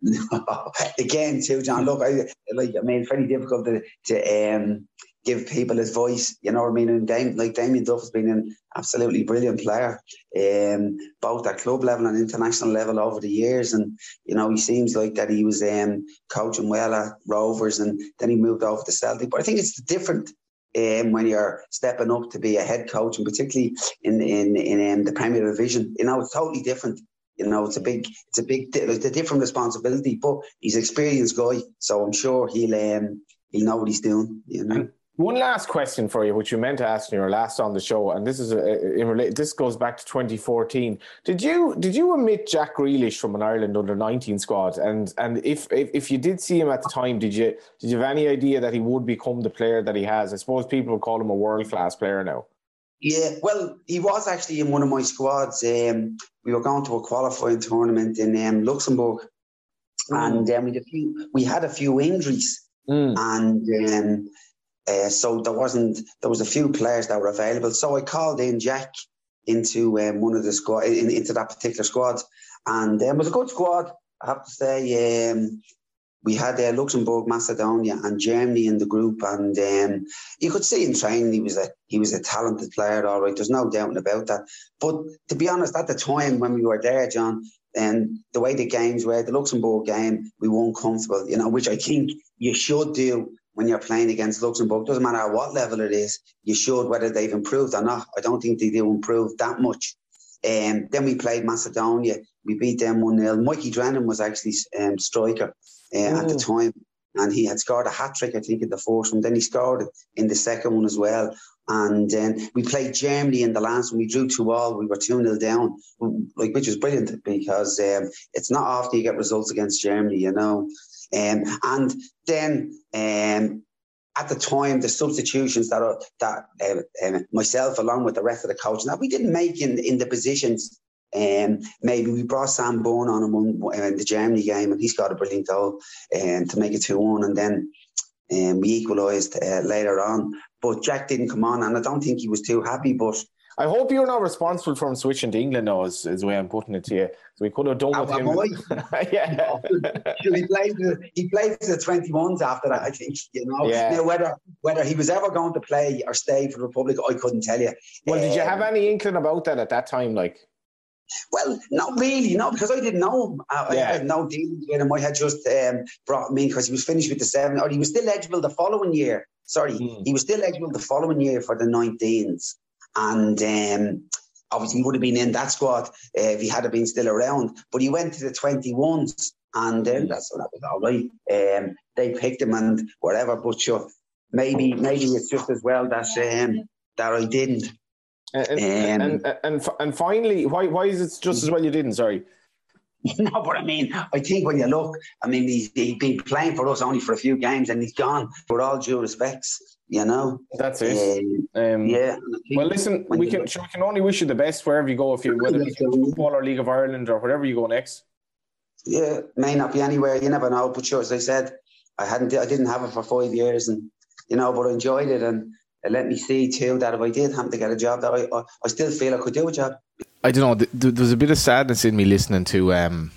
Again, too, John. Look, I like. I mean, it's very difficult to to um, give people his voice. You know what I mean? And Dame, like Damien Duff has been an absolutely brilliant player, um, both at club level and international level over the years. And you know, he seems like that he was um, coaching well at Rovers, and then he moved over to Celtic. But I think it's different. Um, when you're stepping up to be a head coach, and particularly in in in um, the Premier Division, you know it's totally different. You know, it's a big, it's a big, it's a different responsibility. But he's an experienced guy, so I'm sure he'll um, he'll know what he's doing. You know. One last question for you, which you meant to ask in your last on the show, and this is a, in relate. This goes back to 2014. Did you did you omit Jack Grealish from an Ireland under 19 squad? And and if, if if you did see him at the time, did you did you have any idea that he would become the player that he has? I suppose people would call him a world class player now. Yeah, well, he was actually in one of my squads. Um, we were going to a qualifying tournament in um, Luxembourg, mm. and um, we had a few we had a few injuries, mm. and. Um, uh, so there wasn't there was a few players that were available. So I called in Jack into um, one of the squad in, into that particular squad, and um, it was a good squad. I have to say, um, we had uh, Luxembourg, Macedonia, and Germany in the group, and um, you could see in training he was a he was a talented player. All right, there's no doubt about that. But to be honest, at the time when we were there, John, and the way the games were, the Luxembourg game, we weren't comfortable. You know, which I think you should do when you're playing against Luxembourg. Doesn't matter at what level it is, you should, whether they've improved or not. I don't think they do improve that much. Um, then we played Macedonia. We beat them 1 0. Mikey Drennan was actually um, striker uh, at the time. And he had scored a hat trick, I think, in the first one. Then he scored in the second one as well. And then we played Germany in the last one. We drew 2 all. We were 2 0 down, like, which was brilliant because um, it's not often you get results against Germany, you know. Um, and then um, at the time, the substitutions that are, that uh, um, myself, along with the rest of the coach, that we didn't make in in the positions. Um, maybe we brought Sam Byrne on in, in the Germany game, and he's got a brilliant goal um, to make it two one, and then um, we equalised uh, later on. But Jack didn't come on, and I don't think he was too happy. But I hope you're not responsible for him switching to England now, is, is the way I'm putting it to you. So we could have done with him. yeah. he plays the, he played the 21s after that, I think. You know, yeah. now whether whether he was ever going to play or stay for the Republic, I couldn't tell you. Well, um, did you have um, any inkling about that at that time? Like, Well, not really, no, because I didn't know him. I, Yeah. I had no dealings with him. I had just um, brought him in because he was finished with the seven, or he was still eligible the following year. Sorry, Hmm. he was still eligible the following year for the 19s. And um, obviously, he would have been in that squad uh, if he had been still around. But he went to the 21s, and um, that's that was all right. Um, they picked him and whatever, but sure, maybe maybe it's just as well that um, that I didn't. And and, Um, and, and and finally, why why is it just as well you didn't? Sorry. No, but I mean, I think when you look, I mean, he's, he's been playing for us only for a few games and he's gone. For all due respects, you know. That's it. Um, Um, yeah. and I think Well, listen, we can look- sure, we can only wish you the best wherever you go. If you whether it's football or League of Ireland or wherever you go next. Yeah, may not be anywhere. You never know. But sure, as I said, I hadn't, I didn't have it for five years, and you know, but I enjoyed it, and it let me see too that if I did happen to get a job, that I, I, I still feel I could do a job. I don't know. th- th- There's a bit of sadness in me listening to um,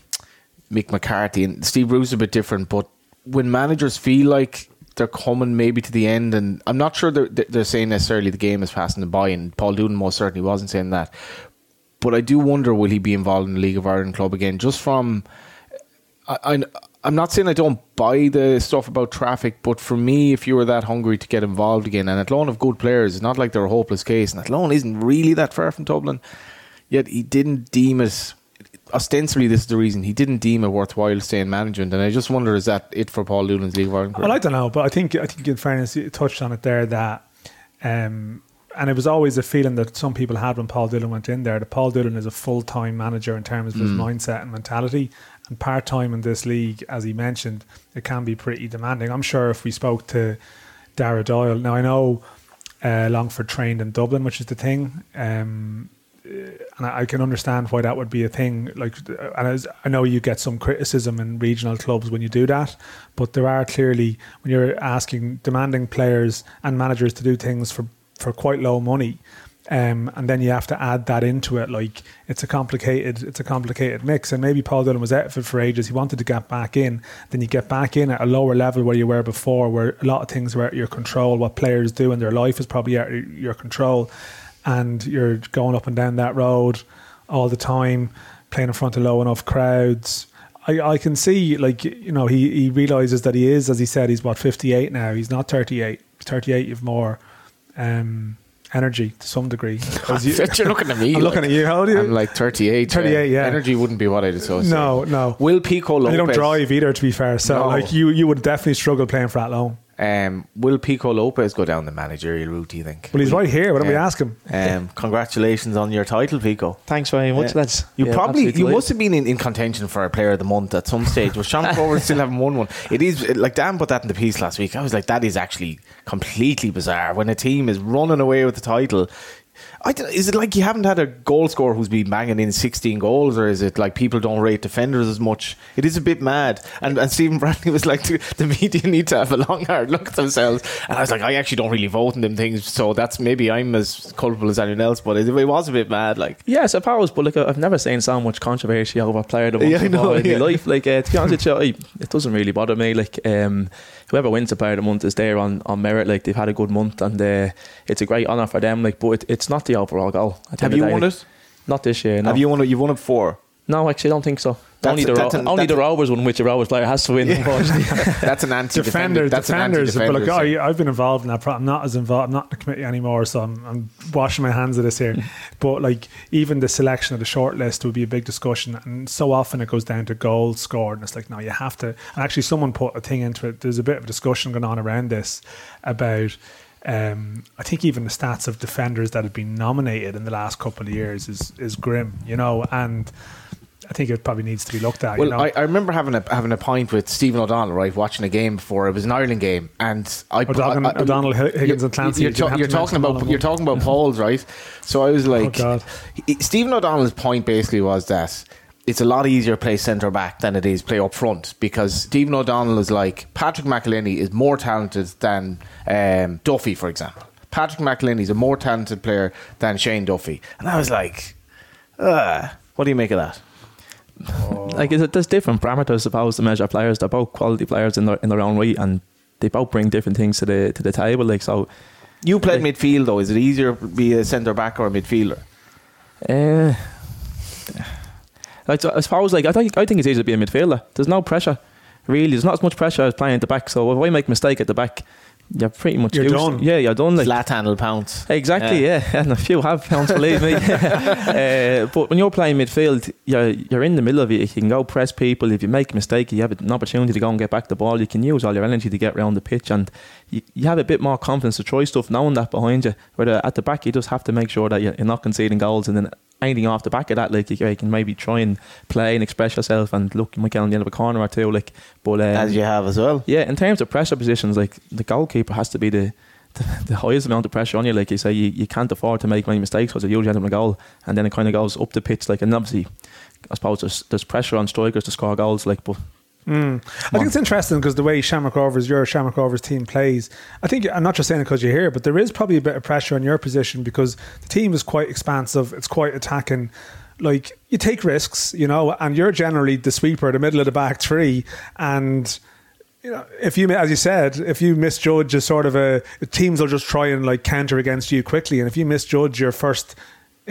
Mick McCarthy and Steve Bruce. A bit different, but when managers feel like they're coming maybe to the end, and I'm not sure they're, they're saying necessarily the game is passing them by, and Paul Doolan most certainly wasn't saying that. But I do wonder will he be involved in the League of Ireland club again? Just from, I, I I'm not saying I don't buy the stuff about traffic, but for me, if you were that hungry to get involved again, and Athlone have good players, it's not like they're a hopeless case, and Athlone isn't really that far from Dublin. Yet he didn't deem it. Ostensibly, this is the reason he didn't deem it worthwhile to stay in management, and I just wonder is that it for Paul Doolan's League of Ireland? career? Well, I don't know, but I think I think in fairness, you touched on it there that, um, and it was always a feeling that some people had when Paul Doolan went in there. That Paul Doolan is a full time manager in terms of his mindset and mentality, and part time in this league, as he mentioned, it can be pretty demanding. I'm sure if we spoke to Daire Doyle, now I know uh, Longford trained in Dublin, which is the thing. Um, and I I can understand why that would be a thing. Like, and as I know you get some criticism in regional clubs when you do that, but there are clearly when you're asking, demanding players and managers to do things for for quite low money, um, and then you have to add that into it. Like, it's a complicated, it's a complicated mix. And maybe Paul Doolan was out it for ages. He wanted to get back in. Then you get back in at a lower level where you were before, where a lot of things were out of your control. What players do in their life is probably out of your control and you're going up and down that road all the time, playing in front of low enough crowds. I, I can see, like, you know, he, he realizes that he is, as he said, he's what, 58 now. He's not 38. 38, you've more um, energy to some degree. you- You're looking at me. I'm looking at you. How old are you? I'm like 38. 38, yeah. Energy wouldn't be what I'd associate. no, no. Will Pico Lopes. You don't drive either, to be fair. So, No. like, you, you would definitely struggle playing for Athlone. Um, will Pico Lopes go down the managerial route? Do you think? Well, he's right here. Why don't we ask him? Um, congratulations on your title, Pico. Thanks very much, Yeah. lads. You Yeah, probably you delighted. must have been in, in contention for a player of the month at some stage. Was Sean Crawford still haven't won one? It is like Dan put that in the piece last week. I was like, that is actually completely bizarre when a team is running away with the title. I don't, is it like you haven't had a goal scorer who's been banging in 16 goals, or is it like people don't rate defenders as much? It is a bit mad. And, and Stephen Bradley was like, the media need to have a long, hard look at themselves. And I was like, I actually don't really vote in them things, so that's maybe I'm as culpable as anyone else, but it, it was a bit mad. Like, Yeah, I suppose, but like I've never seen so much controversy over a player that Yeah, I know, in yeah. my life. Like uh, to be honest with you, I, it doesn't really bother me. Like um, whoever wins the player of the month is there on, on merit. Like they've had a good month, and uh, it's a great honour for them. Like, but it, it's not the overall goal. have you won it? Not this year. No, Have you won it? You've won it four. no, actually, I don't think so. That's only a- the that's Ro- a- only the that's a- Rovers one, which a Rovers player has to win. Unfortunately. That's an anti defender. That's defenders. an But look, anti-defenders. I, I've been involved in that. pro- I'm not as involved. I'm not in the committee anymore, so I'm, I'm washing my hands of this here. but like, even the selection of the shortlist would be a big discussion, and so often it goes down to goals scored, and it's like, no, you have to. And actually, someone put a thing into it. There's a bit of a discussion going on around this about. Um, I think even the stats of defenders that have been nominated in the last couple of years is is grim, you know, and I think it probably needs to be looked at. Well, you know? I, I remember having a having a pint with Stephen O'Donnell, right, watching a game before. It was an Ireland game, and I O'Donnell- I- I- O'Donnell, Higgins and Clancy, You're, ta- you're talking about you're talking about Paul's, right? So I was like, Oh, Stephen O'Donnell's point basically was that it's a lot easier to play centre back than it is play up front because Stephen O'Donnell is like Patrick McEleney is more talented than um, Duffy, for example. Patrick McEleney is a more talented player than Shane Duffy, and I was like, what do you make of that? like is it, there's different parameters, I suppose, to measure players. They're both quality players in their in their own right, and they both bring different things to the to the table. Like so, You played midfield though. Is it easier to be a centre back or a midfielder? Uh, I, I suppose like I think I think it's easier to be a midfielder. There's no pressure. Really, there's not as much pressure as playing at the back. So if I make a mistake at the back, you're pretty much You're used- done. Yeah, you're done. Like Flat handle pounce. Exactly, yeah. and a few have pounds, believe me. uh, but when you're playing midfield, you're you're in the middle of it. You can go press people. If you make a mistake, you have an opportunity to go and get back the ball. You can use all your energy to get around the pitch, and you, you have a bit more confidence to try stuff, knowing that behind you. Where at the back, you just have to make sure that you're you're not conceding goals, and then anything off the back of that, like you, you can maybe try and play and express yourself. And look, you might get on the end of a corner or two, like. But um, As you have as well. yeah, in terms of pressure positions, like the goalkeeper has to be the the, the highest amount of pressure on you. Like you say, you, you can't afford to make many mistakes because you usually end up in a goal, and then it kind of goes up the pitch. Like, and obviously, I suppose there's, there's pressure on strikers to score goals. Like, but Mm. I think it's interesting because the way Shamrock Rovers, your Shamrock Rovers team plays, I think I'm not just saying it because you're here, but there is probably a bit of pressure on your position because the team is quite expansive. It's quite attacking. Like you take risks, you know, and you're generally the sweeper, the middle of the back three, and you know, if you, as you said, if you misjudge a sort of a teams will just try and like counter against you quickly, and if you misjudge your first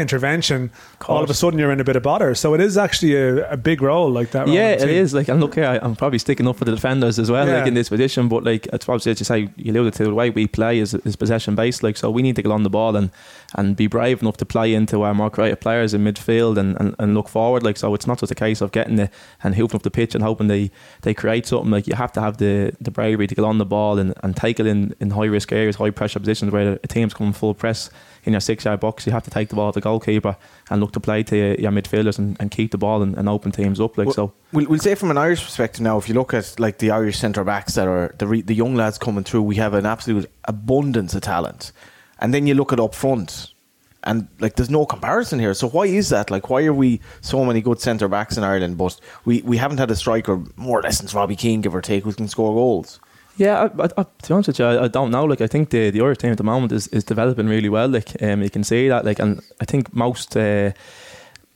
intervention, all of a sudden you're in a bit of bother. So it is actually a, a big role like that. yeah, it is. Like, and look I- I'm probably sticking up for the defenders as well, Yeah. like in this position. But like, it's obviously as you say, you alluded to the way we play is, is possession based. Like, so we need to get on the ball and and be brave enough to play into our more creative players in midfield and, and, and look forward. Like, so it's not just a case of getting the and hooping up the pitch and hoping they they create something. Like, you have to have the the bravery to get on the ball and, and take it in in high risk areas, high pressure positions where a team's coming full press in your six yard box. You have to take the ball to the goalkeeper and look to play to your, your midfielders and, and keep the ball and, and open teams up. Like, Well, so. We'll, we'll say from an Irish perspective now, if you look at like the Irish centre backs that are the re- the young lads coming through, we have an absolute abundance of talent, and then you look at up front, and like there's no comparison here. So why is that? Like why are we so many good centre backs in Ireland, but we, we haven't had a striker more or less since Robbie Keane, give or take, who can score goals? Yeah, I, I, I, to be honest with you, I, I don't know. Like, I think the the Irish team at the moment is, is developing really well. Like, um, you can see that. Like, and I think most uh,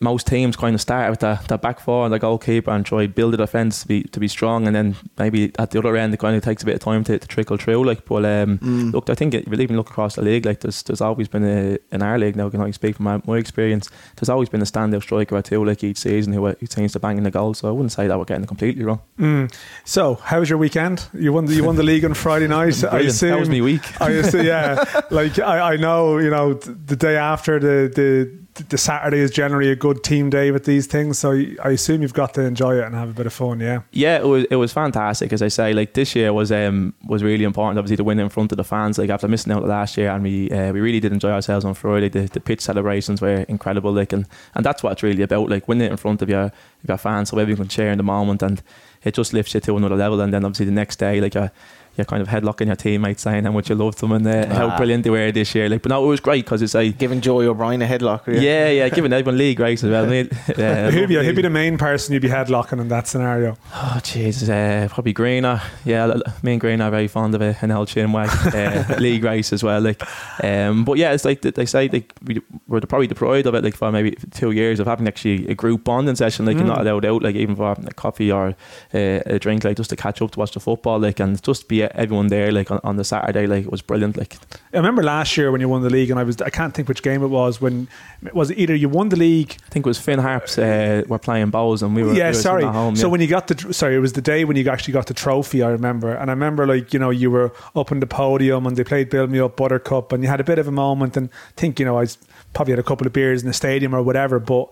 most teams kind of start with that, that back four and the goalkeeper and try to build the defence to be to be strong, and then maybe at the other end it kind of takes a bit of time to, to trickle through. Like, but um, look, I think it, if you even look across the league, like there's there's always been a in our league now. Can I speak from my, my experience? There's always been a standout striker or two, like each season, who, who seems to bang in the goal. So I wouldn't say that we're getting it completely wrong. Mm. So, how was your weekend? You won the you won the league on Friday night. I Brilliant. assume That was me week. I assume, yeah. Like I, I know, you know, the day after the the the Saturday is generally a good team day with these things. So I assume you've got to enjoy it and have a bit of fun. Yeah. Yeah, it was it was fantastic. As I say, like this year was um was really important. Obviously, to win in front of the fans. Like after missing out last year, and we uh, we really did enjoy ourselves on Friday. The, the pitch celebrations were incredible. Like and, and that's what it's really about. Like winning it in front of your your fans, so everyone can share in the moment, and it just lifts you to another level. And then obviously the next day, like a you're kind of headlocking your teammates, saying how much you loved them and uh, Ah. how brilliant they were this year. Like, but no, it was great because it's like. Giving Joey O'Brien a headlock. Yeah, yeah, giving everyone league race as well. mate. Uh, Who'd be, who'd be the main person you'd be headlocking in that scenario? Oh Jesus, uh, probably Greener. Yeah, me and Greener are very fond of a, an old chin wag. uh, league race as well. Like, um, but yeah, it's like they say like we we're probably deprived of it. Like for maybe two years of having actually a group bonding session. Like you're not allowed out. Like even for having a coffee or uh, a drink. Like just to catch up to watch the football. Like and just be everyone there. Like on, on the Saturday. Like it was brilliant. Like I remember last year when you won the league, and I was I can't think which game it was. When was it either you won the league? I think it was Finn Harps. Uh, were playing bowls and we were. yeah, we were sorry. Home, so yeah. when you got the sorry, it was the day when you actually got the trophy. I remember, and I remember like you know you were up on the podium and they played "Build Me Up" Buttercup, and you had a bit of a moment. And I think you know I was, probably had a couple of beers in the stadium or whatever, but.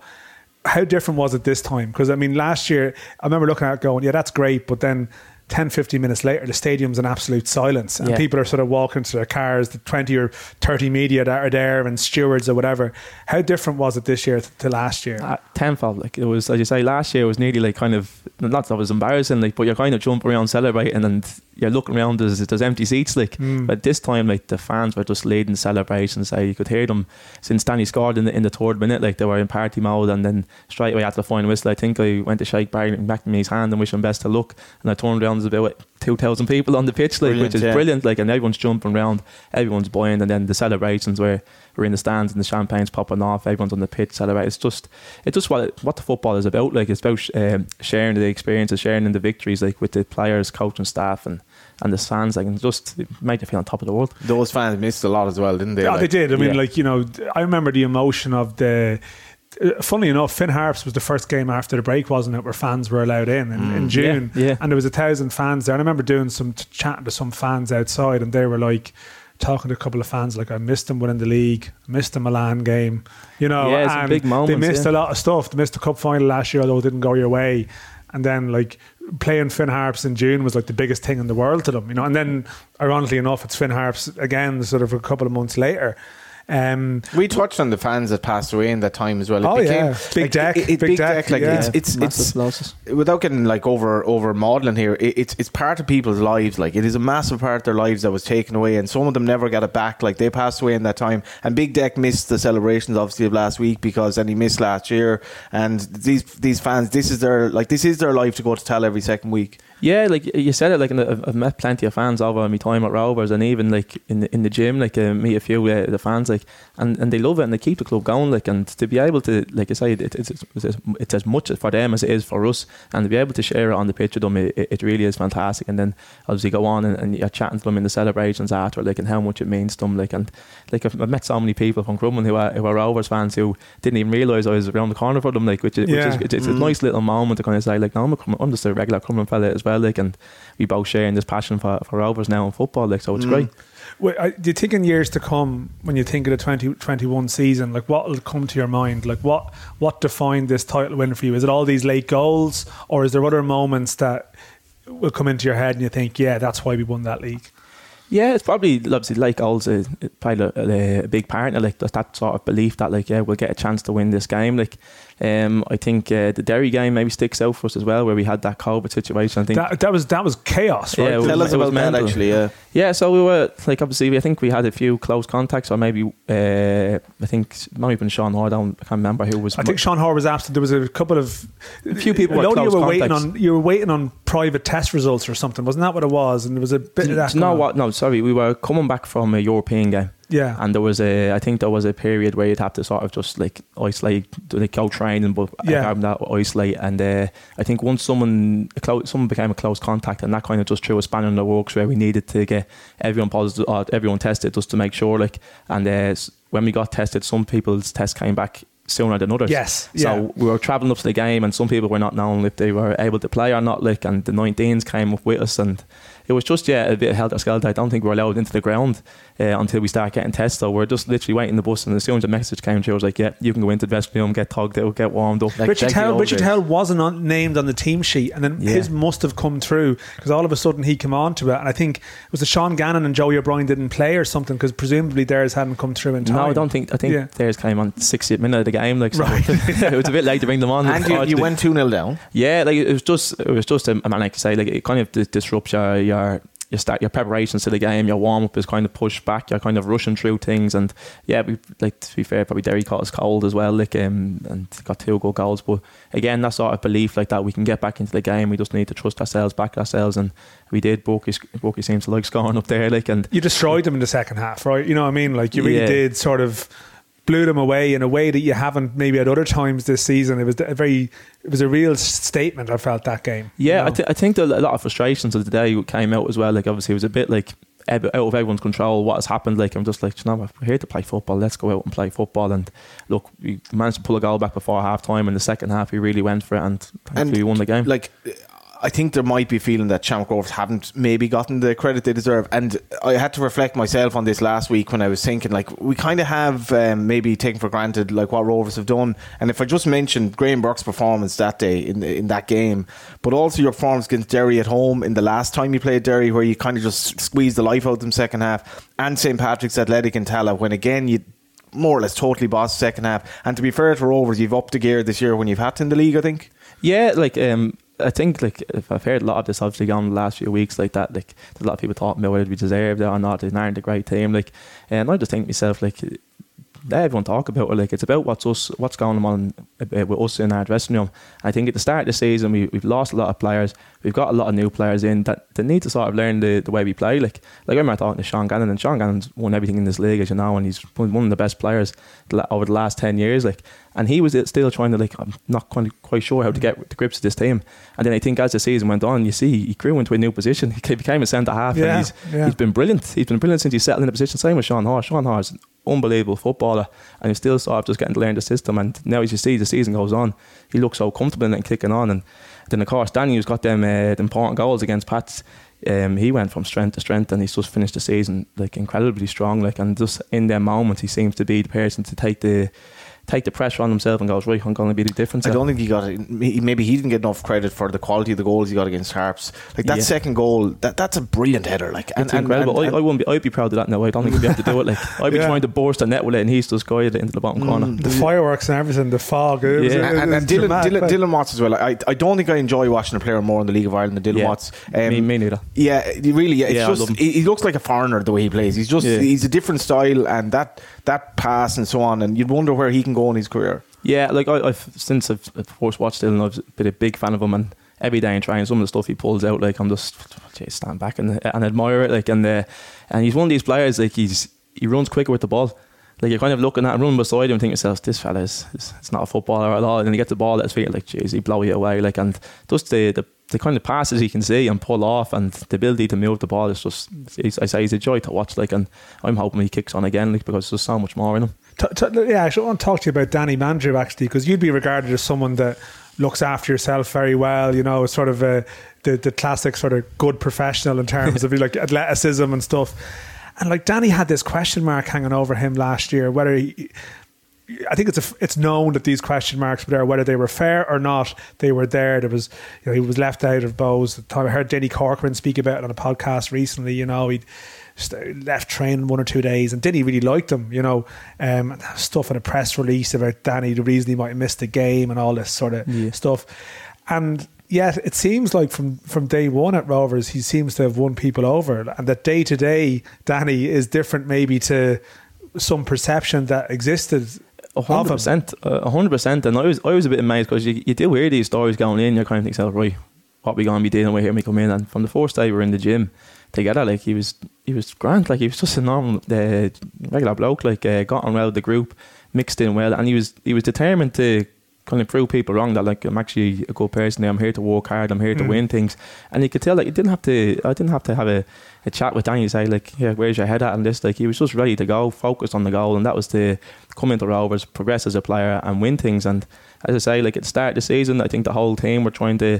How different was it this time? Because I mean, last year I remember looking at it going, yeah, that's great, but then 10, 15 minutes later, the stadium's in absolute silence, and Yeah. people are sort of walking to their cars. The twenty or thirty media that are there, and stewards or whatever. How different was it this year to, to last year? Uh, tenfold. Like it was, as you say, last year it was nearly like kind of not that it was embarrassing, like, but you're kind of jumping around celebrating and you're looking around. There's there's empty seats, like. Mm. But this time, like the fans were just leading celebrations. Like, you could hear them since Danny scored in the in the third minute. Like they were in party mode, and then straight away after the final whistle, I think I went to shake Barry back his hand and wish him best of luck. And I turned around, there's about two thousand people on the pitch, like Brilliant, which is yeah. brilliant. Like and everyone's jumping around, everyone's buoyant, and then the celebrations where we're in the stands and the champagne's popping off, everyone's on the pitch celebrating. It's just it's just what it, what the football is about. Like it's about um, sharing the experiences, sharing in the victories, like with the players, coach, and staff, and and the fans. Like and just it make you feel on top of the world. Those fans missed a lot as well, didn't they? Yeah, Like, they did. I mean, yeah. like you know, I remember the emotion of the uh, funnily enough, Finn Harps was the first game after the break, wasn't it, where fans were allowed in in, in June, Yeah, yeah. and there was a thousand fans there. And I remember doing some t- chatting to some fans outside, and they were like talking to a couple of fans like I missed them winning the league, missed the Milan game, you know, Yeah, and big they missed yeah. a lot of stuff. They missed the cup final last year, although it didn't go your way. And then like playing Finn Harps in June was like the biggest thing in the world to them, you know. And then ironically enough, it's Finn Harps again, sort of a couple of months later. Um, We touched on the fans that passed away in that time as well. It Oh, yeah. Big Deck, it- it- Big big Deck, deck. Like yeah. it's it's Massive it's losses. without getting like over over modeling here. It, it's it's part of people's lives. Like it is a massive part of their lives that was taken away, and some of them never got it back. Like they passed away in that time. And Big Deck missed the celebrations obviously of last week because then he missed last year. And these these fans, this is their like this is their life to go to tell every second week. Yeah, like you said it. Like I've I've met plenty of fans over my time at Rovers, and even like in the, in the gym, like uh, meet a few uh, the fans, like and, and they love it and they keep the club going. Like and to be able to, like I say, it, it's, it's it's as much for them as it is for us, and to be able to share it on the pitch with them, it, it really is fantastic. And then obviously go on and, and you're chatting to them in the celebrations after, like and how much it means to them. Like and like I've, I've met so many people from Crumlin who are who are Rovers fans who didn't even realise I was around the corner for them. Like which is, Yeah. which is it's, it's a mm. nice little moment to kind of say like, no, I'm, a, I'm just a regular Crumlin fella as well. Like and we both sharing this passion for, for Rovers now in football. Like so, it's mm. great. Do you think in years to come, when you think of the 2021 season, like what will come to your mind? Like what what defined this title win for you? Is it all these late goals, or is there other moments that will come into your head and you think, yeah, that's why we won that league? Yeah, it's probably obviously like goals uh, played a, a big part. Like that sort of belief that like yeah we'll get a chance to win this game. Like um, I think uh, the Derry game maybe sticks out for us as well, where we had that COVID situation. I think That, that was that was chaos, right? Yeah, it was- Tell us about that mental. actually. Yeah. Yeah, so we were like obviously I think we had a few close contacts, or maybe uh, I think maybe might have been Sean Hoare. I don't- I can't remember who was. I think Sean Hoare was absent. There was a couple of A few people were Loads of you close were waiting on you were waiting on private test results or something. Wasn't that what it was? And there was a bit of that. you know going on. what? No, sorry, we were coming back from a European game. Yeah. and there was a I think there was a period where you'd have to sort of just like isolate like go training but Yeah. that isolate and uh, I think once someone a close, someone became a close contact and that kind of just threw a spanner in the works where we needed to get everyone positive or everyone tested just to make sure like and uh, when we got tested some people's tests came back sooner than others Yes, so yeah. we were travelling up to the game and some people were not known if they were able to play or not like and the 19s came up with us and it was just yeah a bit of helter skelter. I don't think we're allowed into the ground uh, until we start getting tests. So we're just literally waiting the bus, and as soon as the message came through, I was like, yeah, you can go into the dressing room, get tugged out, get warmed up. Like Richard Hell, Richard Hell wasn't on, named on the team sheet, and then Yeah. his must have come through because all of a sudden he came on to it. And I think it was the Sean Gannon and Joey O'Brien didn't play or something because presumably theirs hadn't come through in time. no, I don't think. I think Yeah. theirs came on 60th minute of the game. Like, so Right. it was a bit late to bring them on. And you, you went two 0 down. Yeah, like it was just it was just um, I mean, like I say, like it kind of disrupts your your your start your preparations to the game. Your warm up is kind of pushed back. You're kind of rushing through things, and yeah, we like to be fair, probably Derry caught us cold as well, like um, and got two good goals. But again, that sort of belief like that we can get back into the game. We just need to trust ourselves, back ourselves, and we did. Bucky seems to like scoring up there, like and You destroyed them in the second half, right? You know what I mean? Like you really Yeah. did sort of blew them away in a way that you haven't maybe at other times this season. It was a very, it was a real statement. I felt that game. Yeah, you know? I, th- I think that a lot of frustrations of the day came out as well. Like obviously, it was a bit like out of everyone's control what has happened. Like I'm just like, you know, what, we're here to play football. Let's go out and play football. And look, we managed to pull a goal back before half time. In the second half, we really went for it, and thankfully we won the game. Like, I think there might be a feeling that Shamrock Rovers haven't maybe gotten the credit they deserve. And I had to reflect myself on this last week when I was thinking, like, we kind of have um, maybe taken for granted like what Rovers have done. And if I just mentioned Graham Burke's performance that day in in that game, but also your performance against Derry at home in the last time you played Derry, where you kind of just squeezed the life out of them second half, and St Patrick's Athletic in Tallaght, when again you more or less totally bossed second half. And to be fair to Rovers, you've upped the gear this year when you've had to in the league, I think. Yeah, like um, I think like if I've heard a lot of this obviously gone the last few weeks like that. Like a lot of people talking about whether we deserved it or not. They aren't a great team. Like, and I just think to myself like. Let everyone talk about it. Like it's about what's us, what's going on with us in our dressing room. I think at the start of the season, we, we've lost a lot of players. We've got a lot of new players in that, that need to sort of learn the, the way we play. Like like I remember talking to Sean Gannon, and Sean Gannon's won everything in this league, as you know, and he's one of the best players over the last ten years. Like, and he was still trying to like, I'm not quite, quite sure how to get to grips with this team. And then I think as the season went on, you see he grew into a new position. He became a centre half, Yeah, and he's yeah. he's been brilliant. He's been brilliant since he settled in the position. Same with Sean Hoare. Sean Hoare's unbelievable footballer, and he's still sort of just getting to learn the system. And now, as you see, the season goes on, he looks so comfortable in it and kicking on. And then, of course, Danny, who's got them uh, important goals against Pats, um, he went from strength to strength, and he's just finished the season like incredibly strong. Like, and just in that moment he seems to be the person to take the take the pressure on himself and goes, right, I'm going to be the difference. I don't think he got it. Maybe he didn't get enough credit for the quality of the goals he got against Harps. Like that Yeah. second goal, that that's a brilliant header. Like It's incredible. I, I wouldn't be. I'd be proud of that now. I don't think he'd be able to do it. Like I'd be Yeah. trying to burst the net with it, and he's just guided it into the bottom corner. The fireworks and everything, the fog. It Yeah. it and, and, and Dylan, dramatic, Dylan, Dylan Watts as well. I, I don't think I enjoy watching a player more in the League of Ireland than Dylan Yeah. Watts. Um, me, me neither. Yeah, he really. It's Yeah, I just he, he looks like a foreigner the way he plays. He's just Yeah. he's a different style, and that that pass and so on. And you'd wonder where he can go in his career. Yeah, like I, I've since I've, I've first watched Dylan, I've been a big fan of him, and every day in training, some of the stuff he pulls out, like I'm just geez, stand back and and admire it. Like and uh, and he's one of these players like he's he runs quicker with the ball. Like you're kind of looking at running beside him, and think to yourself, this fella is, is it's not a footballer at all. And he gets the ball at his feet, like jeez, he blow you away. Like and just the, the the kind of passes he can see and pull off, and the ability to move the ball is just, I say, he's a joy to watch. Like and I'm hoping he kicks on again, like because there's so much more in him. T- t- yeah, I want to talk to you about Danny Mandroiu actually, because you'd be regarded as someone that looks after yourself very well. You know, sort of a, the the classic sort of good professional in terms of like athleticism and stuff. And like Danny had this question mark hanging over him last year, whether he. I think it's a, it's known that these question marks were there, whether they were fair or not. They were there. There was, you know, he was left out of Bohs. I heard Dinny Corcoran speak about it on a podcast recently. You know, he'd left training one or two days, and Dinny really liked him. You know, um, stuff in a press release about Danny, the reason he might have missed the game, and all this sort of Yeah. stuff. And yet, it seems like from from day one at Rovers, he seems to have won people over, and that day to day, Danny is different, maybe to some perception that existed. A hundred percent, a hundred percent. And I was, I was a bit amazed because you, you do hear these stories going in. You're kind of thinking, right, what we gonna be dealing with here? when We come in, and from the first day we were in the gym together, like he was, he was grand. Like he was just a normal, uh, regular bloke. Like uh, got on well with the group, mixed in well, and he was, he was determined to kind of prove people wrong that like I'm actually a good person. I'm here to work hard. I'm here to Mm. win things. And you could tell like you didn't have to. I didn't have to have a, a chat with Danny say like, yeah, where's your head at? And this like he was just ready to go, focused on the goal, and that was to come into Rovers, progress as a player, and win things. And as I say, like at the start of the season, I think the whole team were trying to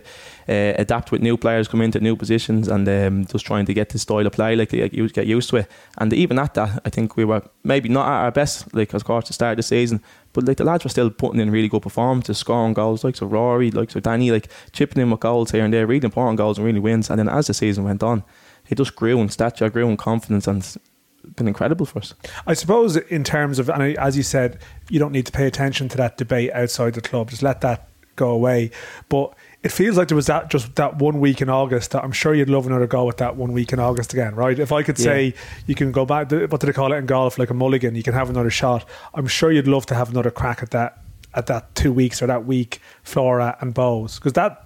uh, adapt with new players coming into new positions and um, just trying to get the style of play, like, like you get used to it. And even at that, I think we were maybe not at our best, like of course, the start of the season. But like the lads were still putting in really good performances, scoring goals, like so Rory, like so Danny, like chipping in with goals here and there, really important goals and really wins. And then as the season went on, he just grew in stature, grew in confidence, and been incredible for us. I suppose in terms of, and as you said, you don't need to pay attention to that debate outside the club. Just let that go away. But it feels like there was that just that one week in August that I'm sure you'd love another go at that one week in August again, right? If I could say you can go back, what do they call it in golf, like a mulligan, you can have another shot. I'm sure you'd love to have another crack at that at that two weeks or that week, Flora and Bohs, because that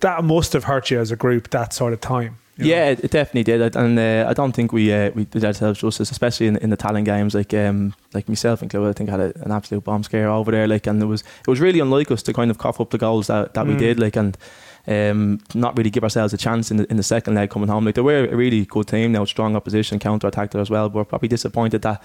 that must have hurt you as a group that sort of time. Know? Yeah, it, it definitely did, and uh, I don't think we uh, we did ourselves justice, especially in, in the Tallinn games. Like um, like myself included, I think I had a, an absolute bomb scare over there. Like, and it was it was really unlike us to kind of cough up the goals that, that we Mm. did. Like, and um, not really give ourselves a chance in the, in the second leg coming home. Like, they were a really good team now, strong opposition, counter attacked as well. But we're probably disappointed that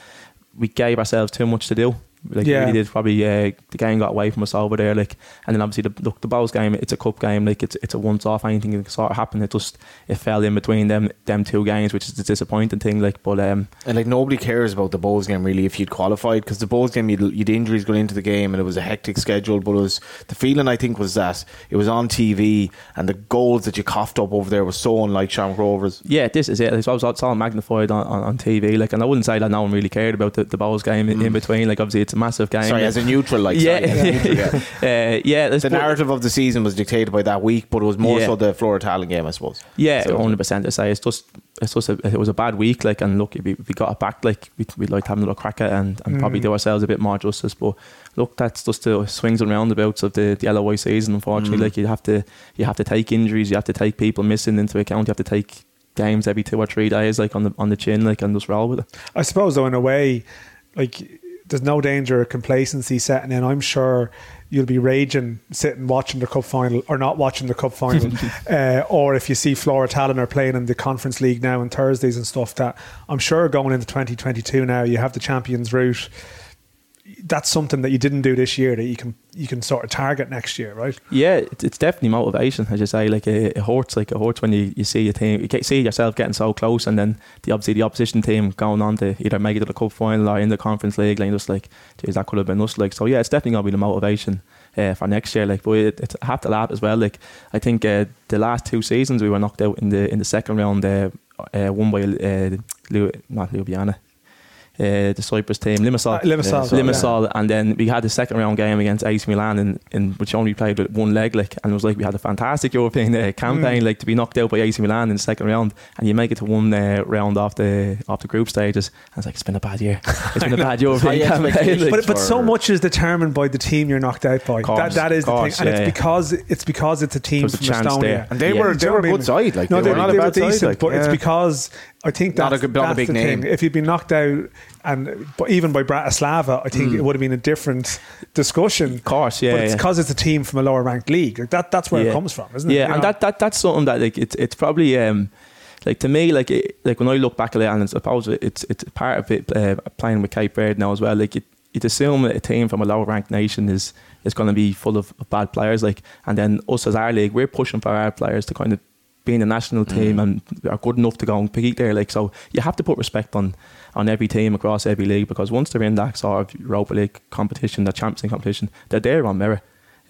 we gave ourselves too much to do. Like Yeah. really did. Probably uh, the game got away from us over there. Like, and then obviously the look the Bohs game. It's a cup game. Like it's it's a once off. Anything can sort of happen. It just it fell in between them them two games, which is the disappointing thing. Like, but um, And like nobody cares about the Bohs game really if you'd qualified because the Bohs game you'd, you'd injuries going into the game and it was a hectic schedule. But it was the feeling I think was that it was on TV and the goals that you coughed up over there was so unlike Shamrock Rovers. yeah, this is it. It's all, it's all magnified on, on, on TV. Like, and I wouldn't say that no one really cared about the, the Bohs game in, in between. Like, obviously it's a massive game. Sorry, as a neutral, like yeah, sorry, neutral, yeah. uh, yeah. The but- narrative of the season was dictated by that week, but it was more Yeah. so the Flora Tallinn game, I suppose. Yeah, So- hundred percent. I say it's just it's just a, it was a bad week. Like, and look, we, we got it back, like we'd, we'd like to have another crack at it and, and probably Mm. do ourselves a bit more justice. But look, that's just the swings and roundabouts of the, the LOI season. Unfortunately, Mm. like you have to you have to take injuries, you have to take people missing into account, you have to take games every two or three days, like on the on the chin, like and just roll with it. I suppose though in a way, like there's no danger of complacency setting in. I'm sure you'll be raging sitting watching the cup final or not watching the cup final, uh, or if you see Flora Tallinn are playing in the Conference League now on Thursdays and stuff. That I'm sure going into 2022 now, you have the Champions route. That's something that you didn't do this year that you can you can sort of target next year, right? Yeah, it's, it's definitely motivation. As you say, like it, hurts. Like it hurts when you, you see a team, you see yourself getting so close, and then the obviously the opposition team going on to either make it to the cup final or in the conference league. Like just like, geez, that could have been us. Like so, yeah, it's definitely gonna be the motivation. Uh, for next year, like, but it, it, I have to laugh as well. Like, I think uh, the last two seasons we were knocked out in the in the second round, uh, uh, won by uh, Lu- not Ljubljana, uh, the Cyprus team, Limassol. Uh, Limassol, Yeah, Limassol, and then we had the second round game against AC Milan, in, in which only played with one leg, like, and it was like we had a fantastic European uh, campaign, like to be knocked out by AC Milan in the second round, and you make it to one uh, round off the off the group stages, and it's like it's been a bad year, it's been a bad European High campaign. like. but but so much is determined by the team you're knocked out by. Course, that that is course, the thing, and yeah, it's because it's because it's a team There's a from Estonia. there. And they Yeah. were Do they were a good side. Like no, they, were not a they bad decent, side. Like, but it's because I think Not a that's, good- not a big the name. thing. If you'd been knocked out, and but even by Bratislava, I Mm. think it would have been a different discussion. Of course, yeah, but it's yeah. because it's a team from a lower ranked league. Like that, that's where it comes from, isn't it? Yeah, You and know? that, that that's something that like it's it's probably um like to me like it, like when I look back at it and I suppose it's it's part of it uh, playing with Cape Verde now as well. Like it, you'd assume that a team from a lower ranked nation is is going to be full of, of bad players. Like and then us as our league, we're pushing for our players to kind of be in the national team mm. and are good enough to go and compete there. Like so, you have to put respect on on every team across every league because once they're in that sort of Europa League competition, the Champions League competition, they're there on merit.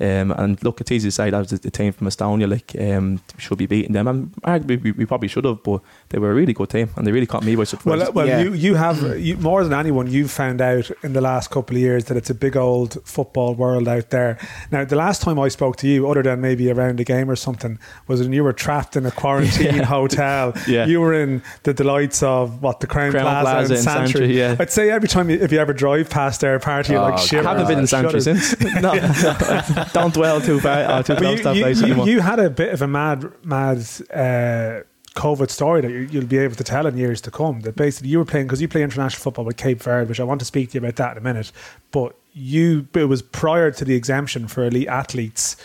Um, and look, it's easy to say that was the team from Estonia, like um, should be beating them, and arguably we, we probably should have, but they were a really good team, and they really caught me by surprise. Well, uh, well, Yeah. you you have you, more than anyone. You've found out in the last couple of years that it's a big old football world out there. Now, the last time I spoke to you, other than maybe around a game or something, was when you were trapped in a quarantine Yeah. hotel. Yeah. you were in the delights of what the Crowne, Crowne Plaza, Plaza and in Santry. Santry, yeah. I'd say every time you, if you ever drive past their party, you're Oh, like, shit. I haven't been in Santry since. no, don't dwell too far, uh, too close to you, you, you, you had a bit of a mad, mad uh, COVID story that you, you'll be able to tell in years to come. That basically you were playing because you play international football with Cape Verde, which I want to speak to you about that in a minute. But you, it was prior to the exemption for elite athletes,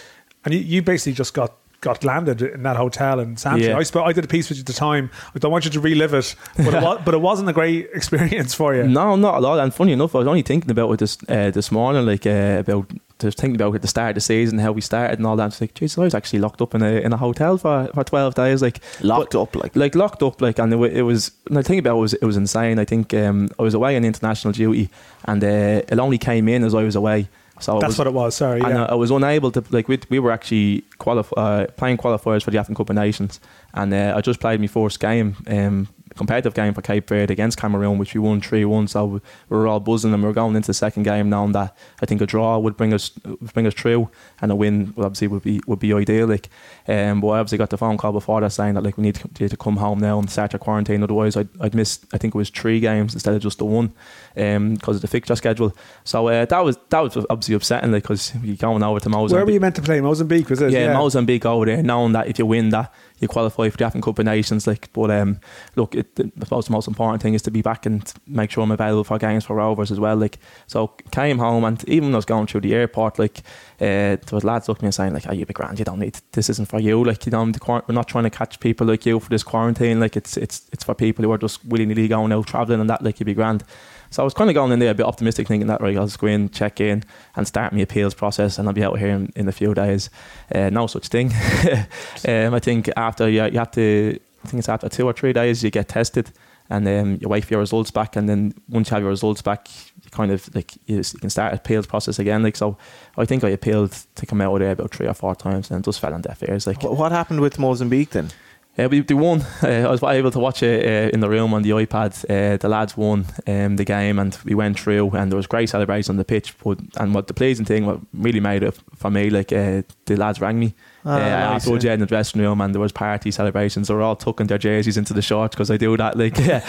and you, you basically just got. Got landed in that hotel in Santry. Yeah. I, sp- I did a piece with you at the time. I don't want you to relive it, but it, was, but it wasn't a great experience for you. No, not at all. And funny enough, I was only thinking about it this uh, this morning, like uh, about just thinking about at the start of the season, how we started and all that. It's like, geez, I was actually locked up in a in a hotel for, for twelve days, like locked up. Like like locked up, like, and it, it was. And I think about it was it was insane. I think um, I was away on international duty, and uh, it only came in as I was away. So it That's was, what it was. Sorry, and yeah. uh, I was unable to like we, we were actually qualif- uh, playing qualifiers for the African Cup of Nations, and uh, I just played my first game, um, competitive game for Cape Verde against Cameroon, which we won three one. So we were all buzzing, and we were going into the second game knowing that I think a draw would bring us bring us through, and a win would obviously would be would be ideal. Like, um, but I obviously got the phone call before that saying that like we need to, to come home now and start our quarantine. Otherwise, I'd, I'd miss I think it was three games instead of just the one, um, because of the fixture schedule. So uh, that was that was obviously upsetting, like because you're going over to Mozambique. Where were you meant to play? Mozambique, was it? Yeah, Mozambique over there, knowing that if you win that, you qualify for African Cup of Nations. Like, but um, look, it, I suppose the most important thing is to be back and make sure I'm available for games for Rovers as well. Like, so came home and even when I was going through the airport, like, uh, there was lads looking at me and saying like, "Oh, you be grand, you don't need this. Isn't for you. Like, you know, we're not trying to catch people like you for this quarantine. Like, it's it's it's for people who are just willy nilly going out traveling and that. Like, you'd be grand." So I was kind of going in there a bit optimistic, thinking that right, I'll just go in, check in, and start my appeals process, and I'll be out here in, in a few days. Uh, no such thing. um, I think after you, you have to, I think it's after two or three days you get tested, and then you wait for your results back, and then once you have your results back, you kind of like you, can start appeals process again. Like so, I think I appealed to come out there about three or four times, and just fell on deaf ears. Like what happened with Mozambique then? Uh, we, they won. Uh, I was able to watch it uh, in the room on the iPad. Uh, the lads won um, the game, and we went through, and there was great celebration on the pitch. But and what the pleasing thing, what really made it for me, like uh, the lads rang me uh, nice, afterwards, yeah. yeah, in the dressing room, and there was party celebrations. They were all tucking their jerseys into the shorts because I do that. Like, yeah,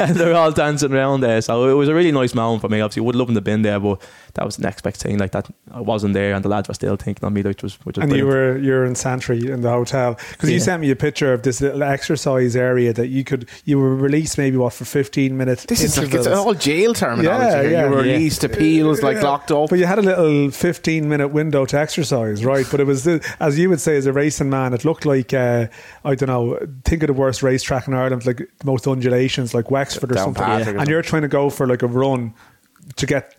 and they're all dancing around there. So it was a really nice moment for me. Obviously, would love them to been there, but that was the next best thing. Like that, I wasn't there, and the lads were still thinking on me, which was which was And you were you're in Santry in the hotel because you sent me a picture of this little exercise area that you could you were released maybe what for 15 minutes. This is like it's all jail terminology. Yeah, here. yeah. you were Yeah. released, appeals, like locked up. But you had a little 15 minute window to exercise, right? But it was, the, as you would say, as a racing man, it looked like, uh, I don't know, think of the worst racetrack in Ireland, like most undulations, like Wexford or Down something. Or And you're trying to go for like a run to get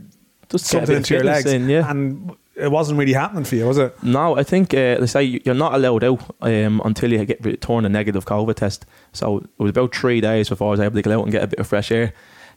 Just something of into your legs. in, yeah. And it wasn't really happening for you, was it? No, I think uh, they say you're not allowed out um, until you get returned a negative COVID test. So it was about three days before I was able to get out and get a bit of fresh air.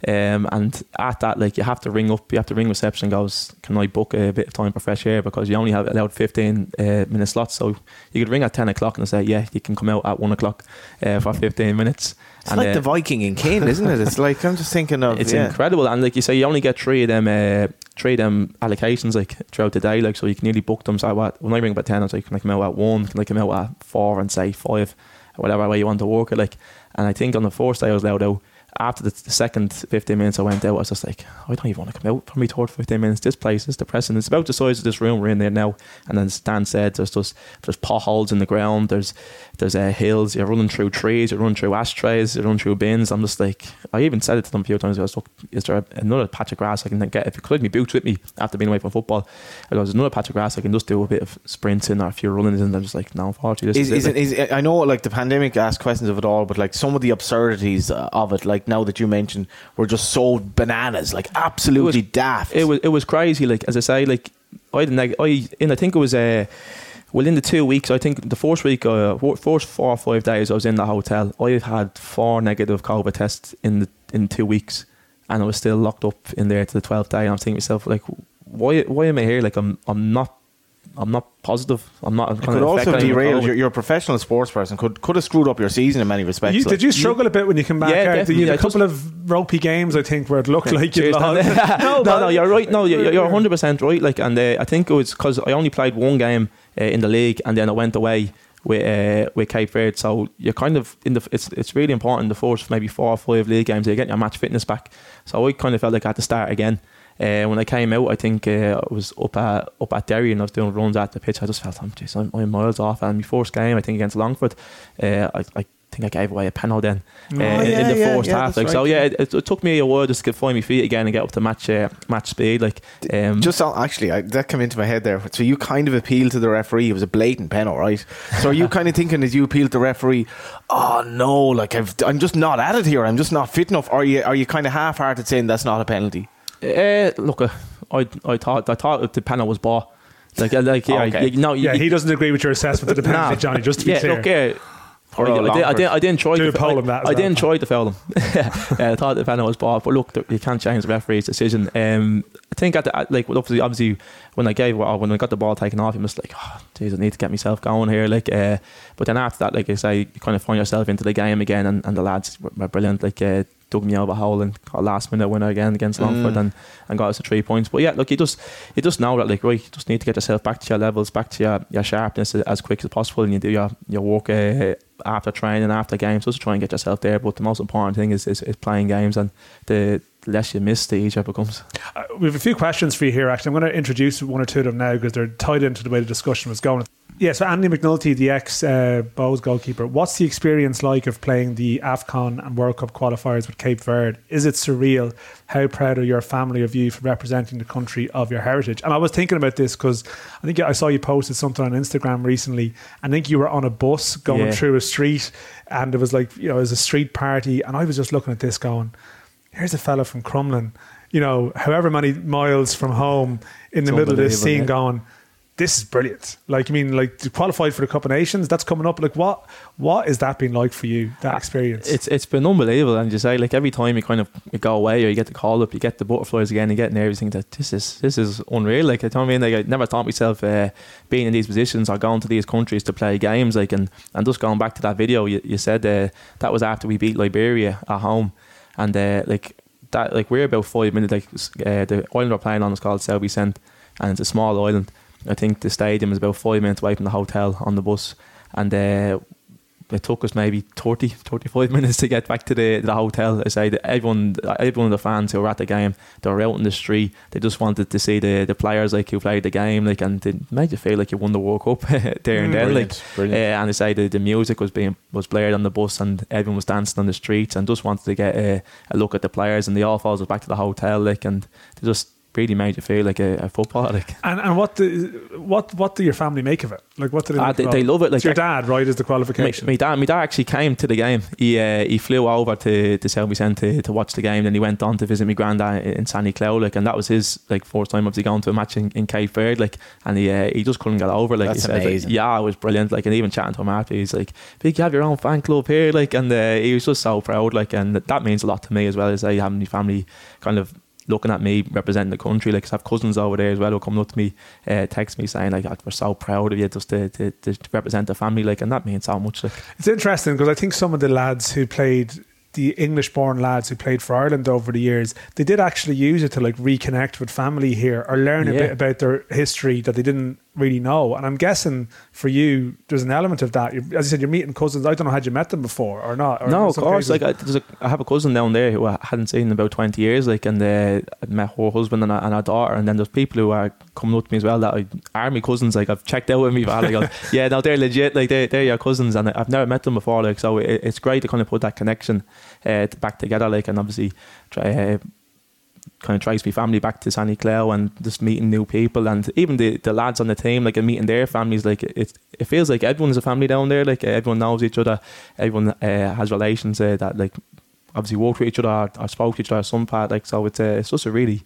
Um, and at that, like you have to ring up, you have to ring reception. and Goes, can I book a bit of time for fresh air because you only have allowed 15 uh, minute slots. So you could ring at 10 o'clock and say, yeah, you can come out at one o'clock uh, for 15 minutes. It's and, like uh, the Viking in Kane, isn't it? It's like I'm just thinking of it's yeah. incredible, and like you say, you only get three of them, uh, three of them allocations like throughout the day, like so you can nearly book them. So what when I ring about ten, I was like, can I come out at one? Can I come out at four and say five, whatever way you want to work it, like. And I think on the first day I was allowed out. After the, the second 15 minutes I went out, I was just like, I don't even want to come out for me third 15 minutes. This place is depressing. It's about the size of this room we're in there now. And then Stan said, there's just there's potholes in the ground. There's there's uh, hills. You're running through trees. You're running through ashtrays. You're running through bins. I'm just like, I even said it to them a few times. I was like, is there another patch of grass I can get? If you could, me boots with me after being away from football. I go, there's another patch of grass I can just do a bit of sprinting or a few runnings. And I'm just like, no, unfortunately, this Is, is, it. it, is I know like the pandemic asked questions of it all, but like some of the absurdities uh, of it, like now that you mentioned, were just so bananas, like absolutely daft. It was it was crazy. Like as I say, like I had a neg- I in I think it was uh, well in the two weeks. I think the first week, uh, first four or five days I was in the hotel. I had four negative COVID tests in the in two weeks, and I was still locked up in there to the twelfth day. And I'm thinking to myself like, why why am I here? Like I'm I'm not. I'm not positive. I'm not. I'm it could also derail. You're, you're a professional sports person. Could could have screwed up your season in many respects. You, like. did you struggle a bit when you came back Yeah, out? You had a couple of ropey games, I think, where it looked like you Cheers, lost. Dan. no, no, you're right. No, you're, you're 100 percent right. Like, and uh, I think it was because I only played one game uh, in the league, and then I went away with uh, with Cape Verde. So you're kind of in the. It's it's really important the first maybe four or five league games you get your match fitness back. So I kind of felt like I had to start again. Uh, when I came out, I think uh, I was up at up at Derry and I was doing runs at the pitch. I just felt, I'm, geez, I'm, I'm miles off. And my first game, I think against Longford, uh, I, I think I gave away a penalty then uh, Oh, in- yeah, in the yeah, first yeah, half. that's Like so, yeah, it, it, it took me a while just to find my feet again and get up to match uh, match speed. Like, um, Just on- actually, I, that came into my head there. So you kind of appealed to the referee. It was a blatant penalty, right? So are you kind of thinking as you appealed to the referee, oh no, like I've, I'm just not at it here. I'm just not fit enough. Or are you are you kind of half-hearted saying that's not a penalty? Uh, look, uh, I I thought I thought the panel was ball. Like, uh, like yeah, Okay. you, no, you, Yeah, he doesn't agree with your assessment of the penalty, Nah. Johnny, just to be yeah, clear. yeah. I, I, did, I, did, I didn't try Do to a poll I, that I didn't try to foul him. yeah, I thought the penalty was ball, but look, you can't change the referee's decision. Um, I think at the, like obviously, obviously, when I gave when I got the ball taken off, I'm just like, oh, geez, I need to get myself going here. Like, uh, but then after that, like I say, you kind of find yourself into the game again, and, and the lads were, were brilliant. Like. Uh, Dug me out of a hole and got a last minute winner again against Longford and, and got us the three points. But yeah, look, you just you just know that like right, you just need to get yourself back to your levels, back to your, your sharpness as quick as possible, and you do your your work uh, after training, after games, just to try and get yourself there. But the most important thing is is, is playing games, and the less you miss, the easier it becomes. Uh, we have a few questions for you here, actually. I'm going to introduce one or two of them now because they're tied into the way the discussion was going. Yeah, so Andy McNulty, the ex uh, Bohs goalkeeper, what's the experience like of playing the AFCON and World Cup qualifiers with Cape Verde? Is it surreal? How proud are your family of you for representing the country of your heritage? And I was thinking about this because I think I saw you posted something on Instagram recently. I think you were on a bus going Yeah. through a street and it was like, you know, it was a street party. And I was just looking at this going, here's a fella from Crumlin, you know, however many miles from home in the It's middle of this scene yeah. going, this is brilliant. Like, I mean, like qualify for the Cup of Nations, that's coming up. Like, what what is that been like for you, that experience? It's it's been unbelievable, and you say like every time you kind of you go away or you get the call up, you get the butterflies again, you get you that this is this is unreal. Like I mean, like I never thought myself uh, being in these positions or going to these countries to play games. Like and and just going back to that video, you, you said uh, that was after we beat Liberia at home, and uh, like that like we're about five minutes. Like uh, the island we're playing on is called São Vicente, and it's a small island. I think the stadium is about five minutes away from the hotel on the bus, and uh, it took us maybe 30, 35 minutes to get back to the, the hotel. I say that everyone, everyone of the fans who were at the game, they were out in the street. They just wanted to see the, the players like who played the game, like, and it made you feel like you won the World Cup there and then, like. brilliant. Uh, and I say the, the music was being was blared on the bus, and everyone was dancing on the streets, and just wanted to get a, a look at the players, and they all followed us back to the hotel, like, and they just really made you feel like a, a footballer, like. And and what do what what do your family make of it? Like what do they? Make they- they love it, like, It's your dad, right? Is the qualification? my dad, my dad actually came to the game. He uh, he flew over to to São Vicente to, to watch the game. Then he went on to visit my granddad in Sandy Clow, like, and that was his like first time obviously going to a match in, in Cape Verde, like, and he uh, he just couldn't get over, like, That's he said, like, yeah, it was brilliant, like, and even chatting to him after, he's like, "Big, you have your own fan club here," like, and uh, he was just so proud, like, and that means a lot to me as well as I have my family kind of looking at me representing the country. Like, 'cause I have cousins over there as well who come up to me, uh, text me saying like, "We're so proud of you just to, to, to represent the family," like, and that means so much. Like, It's interesting because I think some of the lads who played the English born lads who played for Ireland over the years, they did actually use it to like reconnect with family here or learn a Yeah. bit about their history that they didn't really know. And I'm guessing for you, there's an element of that. You're, as you said, you're meeting cousins. I don't know, had you met them before or not? Or no, of course. cases- Like I, there's a, I have a cousin down there who I hadn't seen in about twenty years. Like, and uh, I met her husband and, a, and her daughter. And then there's people who are coming up to me as well that I, are my cousins. Like I've checked out with me. Like, yeah, no, they're legit. Like they they're your cousins, and I've never met them before. Like so, it, it's great to kind of put that connection uh, back together. Like and obviously try. Uh, kind of trace my family back to Sandy Clow and just meeting new people and even the, the lads on the team like meeting their families like it it feels like everyone's a family down there like everyone knows each other everyone uh, has relations uh, that like obviously worked with each other or, or spoke to each other some part like so it's uh, it's just a really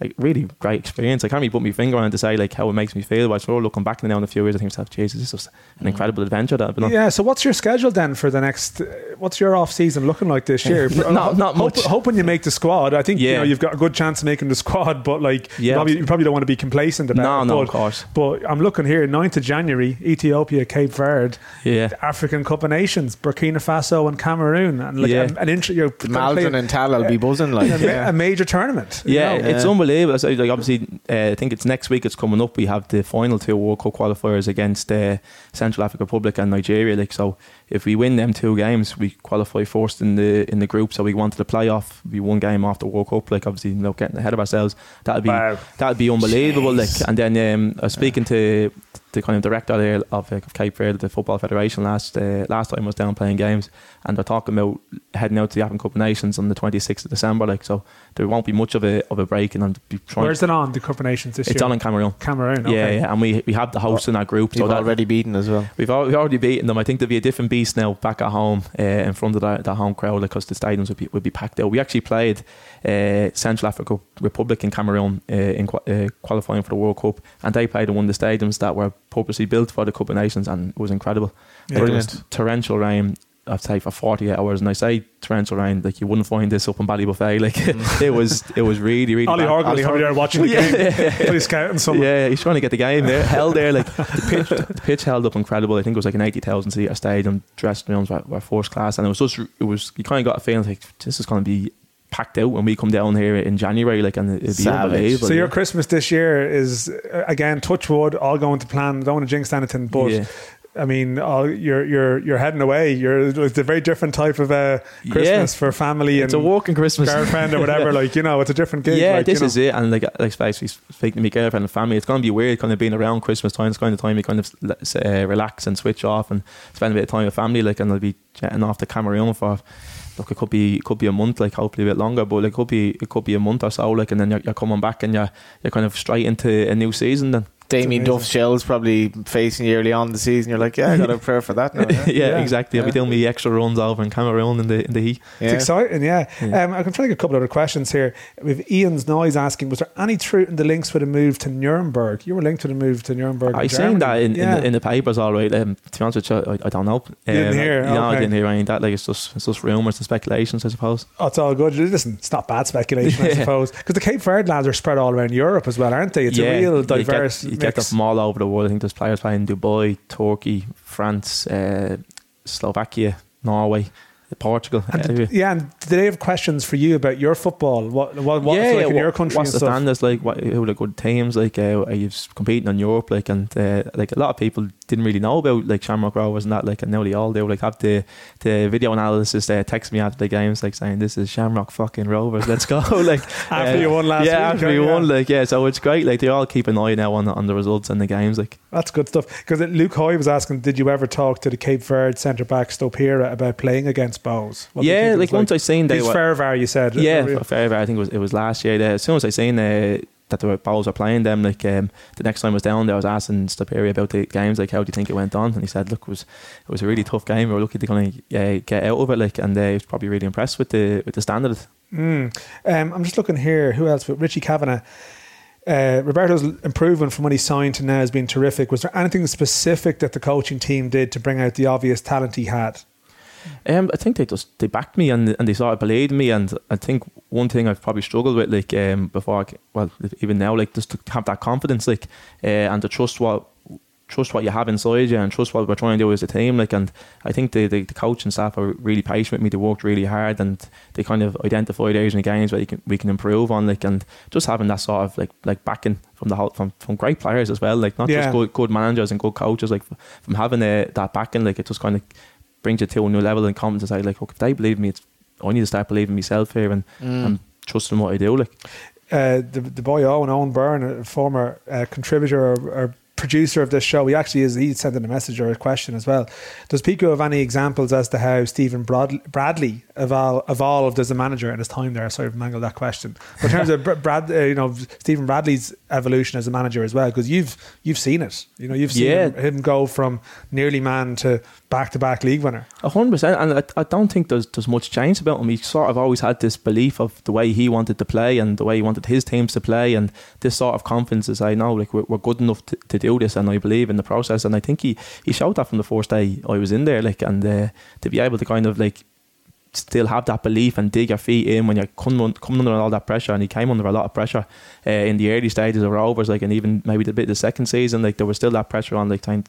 like really great experience I can't really put my finger on it to say like how it makes me feel but sure looking back now in a few years I think to myself Jesus this was an incredible adventure that I've been on Yeah, so what's your schedule then for the next? Uh, what's your off season looking like this year? Not- not Hope- much. hoping you make the squad. I think you know you've got a good chance of making the squad, but like you, Yeah. probably, you probably don't want to be complacent about No, it. no, but, of course. But I'm looking here, 9th of January, Ethiopia, Cape Verde, yeah African Cup of Nations, Burkina Faso, and Cameroon, and like Yeah. an, an intro. You're and Tal will be buzzing like. a, yeah. a major tournament. you Yeah, know? it's unbelievable. So, like obviously, uh, I think it's next week. It's coming up. We have the final two World Cup qualifiers against uh, Central African Republic and Nigeria. Like so, if we win them two games, we qualify first in the in the group. So we wanted to play off. We one game off the World Cup. Like obviously, you know, getting ahead of ourselves. That'd be Wow. that'd be unbelievable. Like, and then um, I was speaking to the kind of director there of, uh, of Cape Verde, the Football Federation, last uh, last time I was down playing games, and they're talking about heading out to the African Cup of Nations on the 26th of December. Like, so there won't be much of a of a break, and I'll be trying. Where's it on, the Cup of Nations this it's year? on in Cameroon. Cameroon, Yeah, okay. yeah, and we we have the hosts in our group, so You've that already beaten as well. We've, al- we've already beaten them. I think there'll be a different beast now back at home uh, in front of the, the home crowd because the stadiums would be, would be packed out. We actually played uh, Central Africa Republic in Cameroon uh, in qua- uh, qualifying for the World Cup, and they played in one of the stadiums that were purposely built for the Cup of Nations, and it was incredible. Yeah. Like, it was torrential rain. I'd say for 48 hours, and I say torrential rain, like you wouldn't find this up in Ballybofey. Like mm. it was, it was really, really. Ollie. Horgan was probably there watching the Yeah, game. yeah, yeah. Probably scouting someone. Yeah, he's trying to get the game there. held there, like the pitch, the pitch held up incredible. I think it was like an eighty thousand seat stadium. Dressing rooms were, were first class, and it was just it was you kind of got a feeling like this is going to be packed out when we come down here in January. Like, and it'd be Savage. unbelievable. So your yeah. Christmas this year is again touch wood, all going to plan. Don't want to jinx anything, but Yeah. I mean, all, you're you're you're heading away. You're it's a very different type of uh, Christmas Yeah. for family it's and a walking Christmas. girlfriend or whatever. Like you know, it's a different gig. Yeah, like, this you know. is it. And like, like basically speaking to my girlfriend and family, it's going to be weird kind of being around Christmas time. It's kind of time you kind of let- uh, relax and switch off and spend a bit of time with family. Like, and I'll be jetting off to Cameroon for. Look, it could be it could be a month, like hopefully a bit longer, but like, it could be it could be a month or so, like, and then you're, you're coming back and you're you're kind of straight into a new season. Then Damien amazing. Duff Shell's probably facing you early on in the season. You're like, yeah, I got to prepare for that now. yeah, Yeah, Yeah. exactly. I'll be Yeah. doing me extra runs over in Cameroon in the in the heat. It's exciting, yeah. Yeah. Um, I can try to get a couple of other questions here. With Ian's noise asking, was there any truth in the links with a move to Nuremberg? You were linked to the move to Nuremberg. I in seen that in, yeah. in, the, in the papers, all right. Um, to be honest with you, I, I don't know. Um, didn't hear? No, I didn't hear any of that. Like it's just it's just rumours and speculations, I suppose. Oh, it's all good. Listen, it's not bad speculation, I suppose. Because the Cape Verde lads are spread all around Europe as well, aren't they? It's a real diverse get, you get them from all over the world. I think there's players playing in Dubai, Turkey, France, uh, Slovakia, Norway. Portugal. And, Uh, yeah, and did they have questions for you about your football? What what what's yeah, like yeah, in what- your country What's the standards like? What, who are the good teams? Like, uh, are you competing in Europe? Like, and uh, like a lot of people didn't really know about like Shamrock Rovers and that. Like, and now they all do. Like, have the the video analysis uh, text me after the games, like saying this is Shamrock fucking Rovers. Let's go. like After you won last yeah, week, after we yeah. won. Like, yeah. So it's great. Like, they all keep an eye now on the, on the results and the games. Like, That's good stuff. Because Luke Hoy was asking, did you ever talk to the Cape Verde centre back Stopira about playing against Bohs? What yeah, it like once I seen they were Fairvar, you said. Yeah, Uh, for fair, I think it was it was last year. There. As soon as I seen uh, that the balls were playing them, like um, the next time I was down there, I was asking Stopira about the games, like how do you think it went on? And he said, look, it was it was a really tough game. We were lucky to kind of get out of it, like, and uh, he was probably really impressed with the with the standard. Mm. Um, I'm just looking here. Who else? But Richie Kavanagh. Uh, Roberto's improvement from when he signed to now has been terrific. Was there anything specific that the coaching team did to bring out the obvious talent he had? Um, I think they just they backed me and and they sort of believed me. And I think one thing I've probably struggled with, like um, before, I, well, even now, like just to have that confidence, like uh, and to trust what trust what you have inside you and trust what we're trying to do as a team. Like, and I think the the, the coach and staff are really patient with me. They worked really hard and they kind of identified areas in the games where can, we can improve on. Like, and just having that sort of like like backing from the whole from, from great players as well. Like, not Yeah. just good good managers and good coaches. Like, from having uh, that backing, like it just kind of brings you to a new level and confidence. I like, look, if they believe me, it's I need to start believing myself here and, and trusting what I do. Like, uh, the, the boy Owen Owen Byrne, a former uh, contributor or, or producer of this show, he actually is. He sent in a message or a question as well. Does Pico have any examples as to how Stephen Brad- Bradley evol- evolved as a manager in his time there? Sorry, I've mangled that question. But in terms of Brad, uh, you know, Stephen Bradley's evolution as a manager as well, because you've you've seen it. You know, you've seen Yeah. him, him go from nearly man to back to back league winner. A hundred percent, and I, I don't think there's there's much change about him. He sort of always had this belief of the way he wanted to play and the way he wanted his teams to play, and this sort of confidence is I know like we're, we're good enough to, to do this, and I believe in the process. And I think he he showed that from the first day I was in there, like, and uh, to be able to kind of like still have that belief and dig your feet in when you're coming, coming under all that pressure. And he came under a lot of pressure uh, in the early stages of Rovers, like, and even maybe the bit of the second season, like there was still that pressure on, like, time,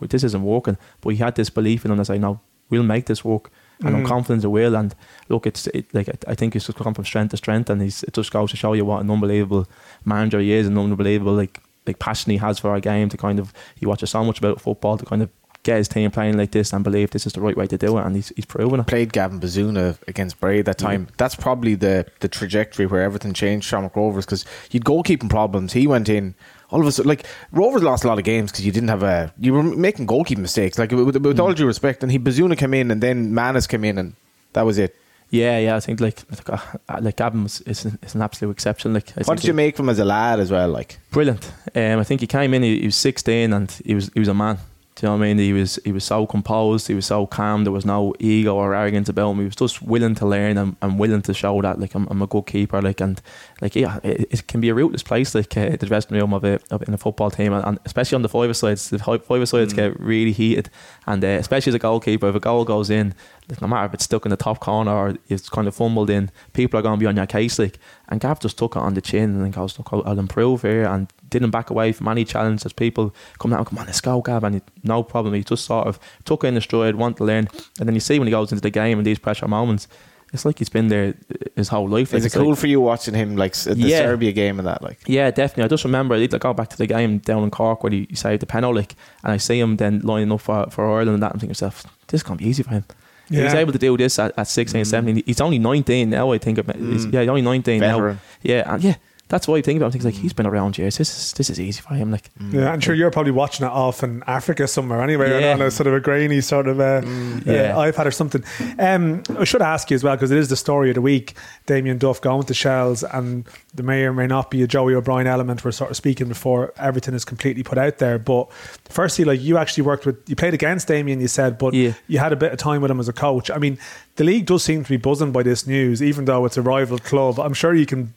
but this isn't working. But he had this belief in him as I know we'll make this work. And I'm Mm. confident it will. And look, it's it, like I- think it's just gone from strength to strength, and he's, it just goes to show you what an unbelievable manager he is, and unbelievable like like passion he has for our game. To kind of he watches so much about football to kind of get his team playing like this and believe this is the right way to do it, and he's he's proven it. Played Gavin Bazunu against Bray that time. That's probably the the trajectory where everything changed. Shamrock Rovers because you'd goalkeeping problems. He went in. All of a sudden, like Rovers lost a lot of games because you didn't have a. You were making goalkeeping mistakes. Like with, with all due respect, and he Bazunu came in, and then Mannus came in, and that was it. Yeah, yeah, I think like like, uh, like Gavin was, is, an, is an absolute exception. Like, I What did you make him as a lad as well? Like brilliant. Um, I think he came in. He, he was sixteen, and he was he was a man. Do you know what I mean? He was he was so composed. He was so calm. There was no ego or arrogance about him. He was just willing to learn and, and willing to show that like I'm, I'm a good keeper. Like and like yeah, it, it can be a rootless place. Like uh, the dressing room of a of, in a football team, and, and especially on the five sides. The five sides get really heated, and uh, especially as a goalkeeper, if a goal goes in, like, no matter if it's stuck in the top corner or it's kind of fumbled in, people are going to be on your case. Like, and Gav just took it on the chin and goes, "Look, I'll, I'll improve here," and didn't back away from any challenge. As people come down, come on, let's go, Gav, and he, no problem. He just sort of took it in the stride, want to learn, and then you see when he goes into the game in these pressure moments, it's like he's been there his whole life. Like, is it it's cool like- for you watching him like the Yeah. Serbia game and that? Like yeah, definitely. I just remember I go back to the game down in Cork where he, he saved the penalty, like, and I see him then lining up for, for Ireland and that. I'm thinking to myself, this is gonna be easy for him. He was able to do this at, at 16, mm. 17. He's only 19 now, I think. Of it. He's- mm. Yeah, he's only 19 Veteran. now. Yeah, and yeah, that's what I think about. I think like he's been around years. This is this is easy for him. Like, Yeah, I'm sure you're probably watching it off in Africa somewhere anyway, or Yeah. on a sort of a grainy sort of uh, yeah. uh, iPad or something. Um, I should ask you as well because it is the story of the week. Damien Duff going to Shels, and there may or may not be a Joey O'Brien element. We're sort of speaking before everything is completely put out there. But firstly, like you actually worked with, you played against Damien, you said, but Yeah. you had a bit of time with him as a coach. I mean, the league does seem to be buzzing by this news, even though it's a rival club. I'm sure you can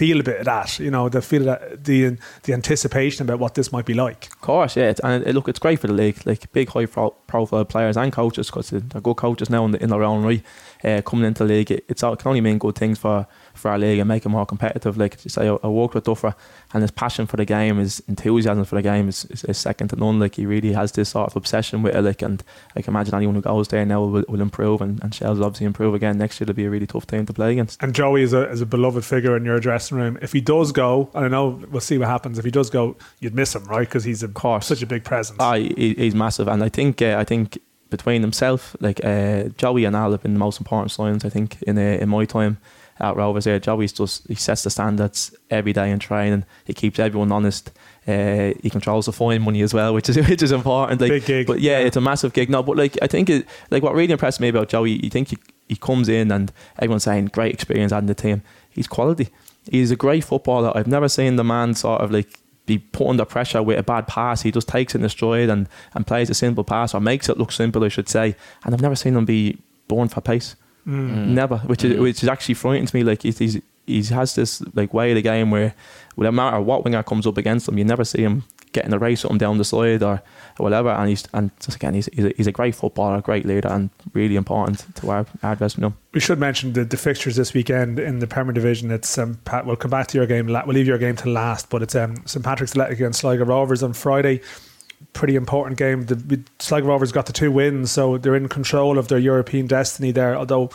feel a bit of that. You know, they feel that the the anticipation about what this might be like. Of course, yeah, and it, look, it's great for the league. Like big, high pro- profile players and coaches, because they're good coaches now in, the, in their own right. Uh, coming into the league, it, it's all, it can only mean good things for for our league and make it more competitive. Like you say, I, I worked with Duffer, and his passion for the game, his enthusiasm for the game is, is, is, second to none. Like he really has this sort of obsession with it. Like, and I can imagine anyone who goes there now will, will improve, and, and Shels will obviously improve again next year. It'll be a really tough team to play against. And Joey is a, is a beloved figure in your dressing room. If he does go, and I know we'll see what happens. If he does go, you'd miss him, right? Because he's a, course. such a big presence. Ah, he, he's massive, and I think uh, I think between himself, like uh, Joey and Al have been the most important signs. I think in uh, in my time at Rovers there. Joey's just he sets the standards every day in training. He keeps everyone honest. Uh, he controls the fine money as well, which is which is important. Like, Big gig. But yeah, it's a massive gig. No, but like I think it, like what really impressed me about Joey, you think he, he comes in and everyone's saying great experience adding the team. He's quality. He's a great footballer. I've never seen the man sort of like be put under pressure with a bad pass. He just takes it in the stride and, and plays a simple pass or makes it look simple, I should say. And I've never seen him be born for pace. Mm. Never, which is which is actually frightening to me. Like he's, he's he has this like way of the game where, no matter what winger comes up against him, you never see him getting a race and down the side or, whatever. And he's and just again, he's he's a, he's a great footballer, a great leader, and really important to our our. We should mention the, the fixtures this weekend in the Premier Division. It's um, Pat. We'll come back to your game. We'll leave your game to last, but it's um, St Patrick's Athletic against Sligo Rovers on Friday. Pretty important game. The Sligo Rovers got the two wins, so they're in control of their European destiny there. Although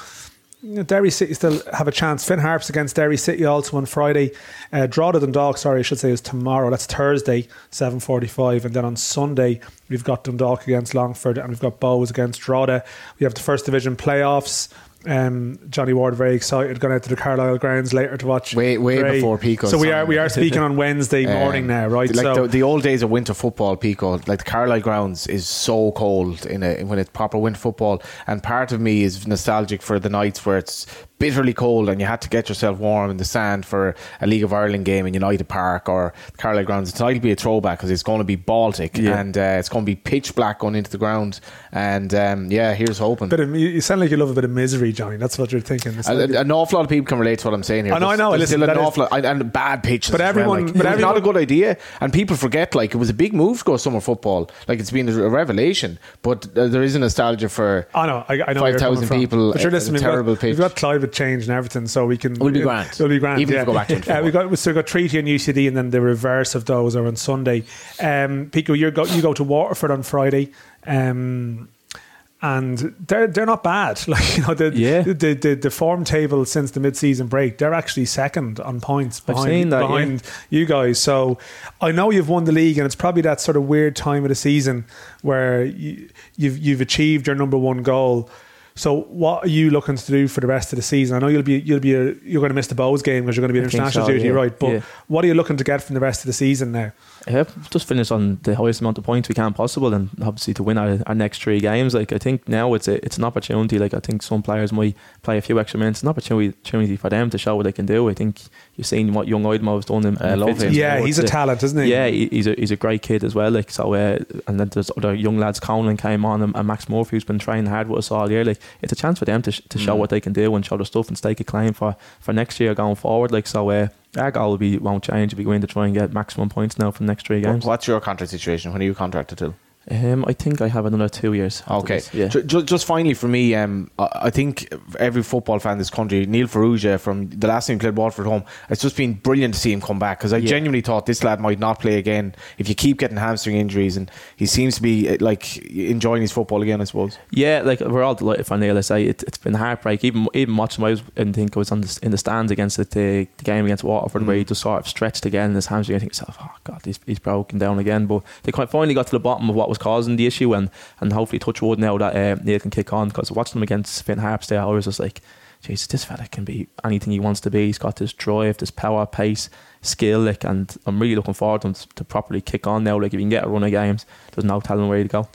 Derry City still have a chance. Finn Harps against Derry City also on Friday. Uh, Drogheda Dundalk, sorry, I should say, is tomorrow. That's Thursday, seven forty-five, and then on Sunday we've got Dundalk against Longford, and we've got Bohs against Drogheda. We have the first division playoffs. Um, Johnny Ward very excited going out to the Carlisle grounds later to watch. Way, way Bray. before Pico. So we are we are speaking on Wednesday morning Um, now, right? Like so the, the old days of winter football, Pico, like the Carlisle grounds is so cold in a when it's proper winter football, and part of me is nostalgic for the nights where it's bitterly cold and you had to get yourself warm in the sand for a League of Ireland game in United Park or Carlisle grounds. Will be a throwback because it's going to be Baltic Yeah. and uh, it's going to be pitch black going into the ground. And um, yeah, here's hoping. But you sound like you love a bit of misery, Johnny. That's what you're thinking. An, like- an awful lot of people can relate to what I'm saying here. I know, I know. There's Listen, still an awful lot, and, and bad pitches. But well, everyone- like, but was not a good idea, and people forget. Like it was a big move to go summer football. Like it's been a revelation, but uh, there is a nostalgia for. I know, I, I know. 5,000 people, But you're listening, we've terrible got, pitch. We've got climate change and everything, so we can. We'll be grand. It'll be grand. Even if we go back to Uh, we got so we got Treaty and UCD, and then the reverse of those are on Sunday. Um, Pico, you go you go to Waterford on Friday. Um, and they're they're not bad. Like you know, the, Yeah. the, the the form table since the mid season break, they're actually second on points I've behind seen that, yeah. behind you guys. So I know you've won the league, and it's probably that sort of weird time of the season where you, you've you've achieved your number one goal. So what are you looking to do for the rest of the season? I know you'll be you'll be a, you're going to miss the Bohs game because you're going to be in I international so, duty, yeah. right? But Yeah. what are you looking to get from the rest of the season now? Yeah, just finish on the highest amount of points we can possible, and obviously to win our, our next three games. Like I think now it's a, it's an opportunity. Like I think some players might play a few extra minutes. It's an opportunity, opportunity for them to show what they can do. I think you've seen what young Idmo has done. In, I in love Fitzgerald him. Yeah, Sports. he's a talent, isn't he? Yeah, he- he's a he's a great kid as well. Like so, uh, and then there's other young lads. Conlon came on, and, and Max Murphy who's been training hard with us all year. Like it's a chance for them to sh- to show Mm. what they can do and show the stuff and stake a claim for for next year going forward. Like so, uh, our goal will be won't change. We'll be going to try and get maximum points now for the next three games. What's your contract situation? When are you contracted till? Um, I think I have another two years. Okay. this, Yeah. Ju- ju- Just finally for me, um, I I think every football fan in this country, Neil Farrugia from the last time he played Waterford home, it's just been brilliant to see him come back because I Yeah. genuinely thought this lad might not play again if you keep getting hamstring injuries, and he seems to be uh, like enjoying his football again. I suppose. Yeah, like we're all delighted for Neil. I say it, it's been heartbreak. Even even watching, him, I was I didn't think I was on the, in the stands against the, the, the game against Waterford, where he just sort of stretched again in his hamstring. I think oh god, he's, he's broken down again. But they quite finally got to the bottom of what was causing the issue, and and hopefully touch wood now that uh, Neil can kick on. Because watching him against Finn Harps there, I was just like. Jesus, this fella can be anything he wants to be. He's got this drive, this power, pace. Skill. Like, and I'm really looking forward to them to, to properly kick on now. Like, if you can get a run of games, there's no telling where to go.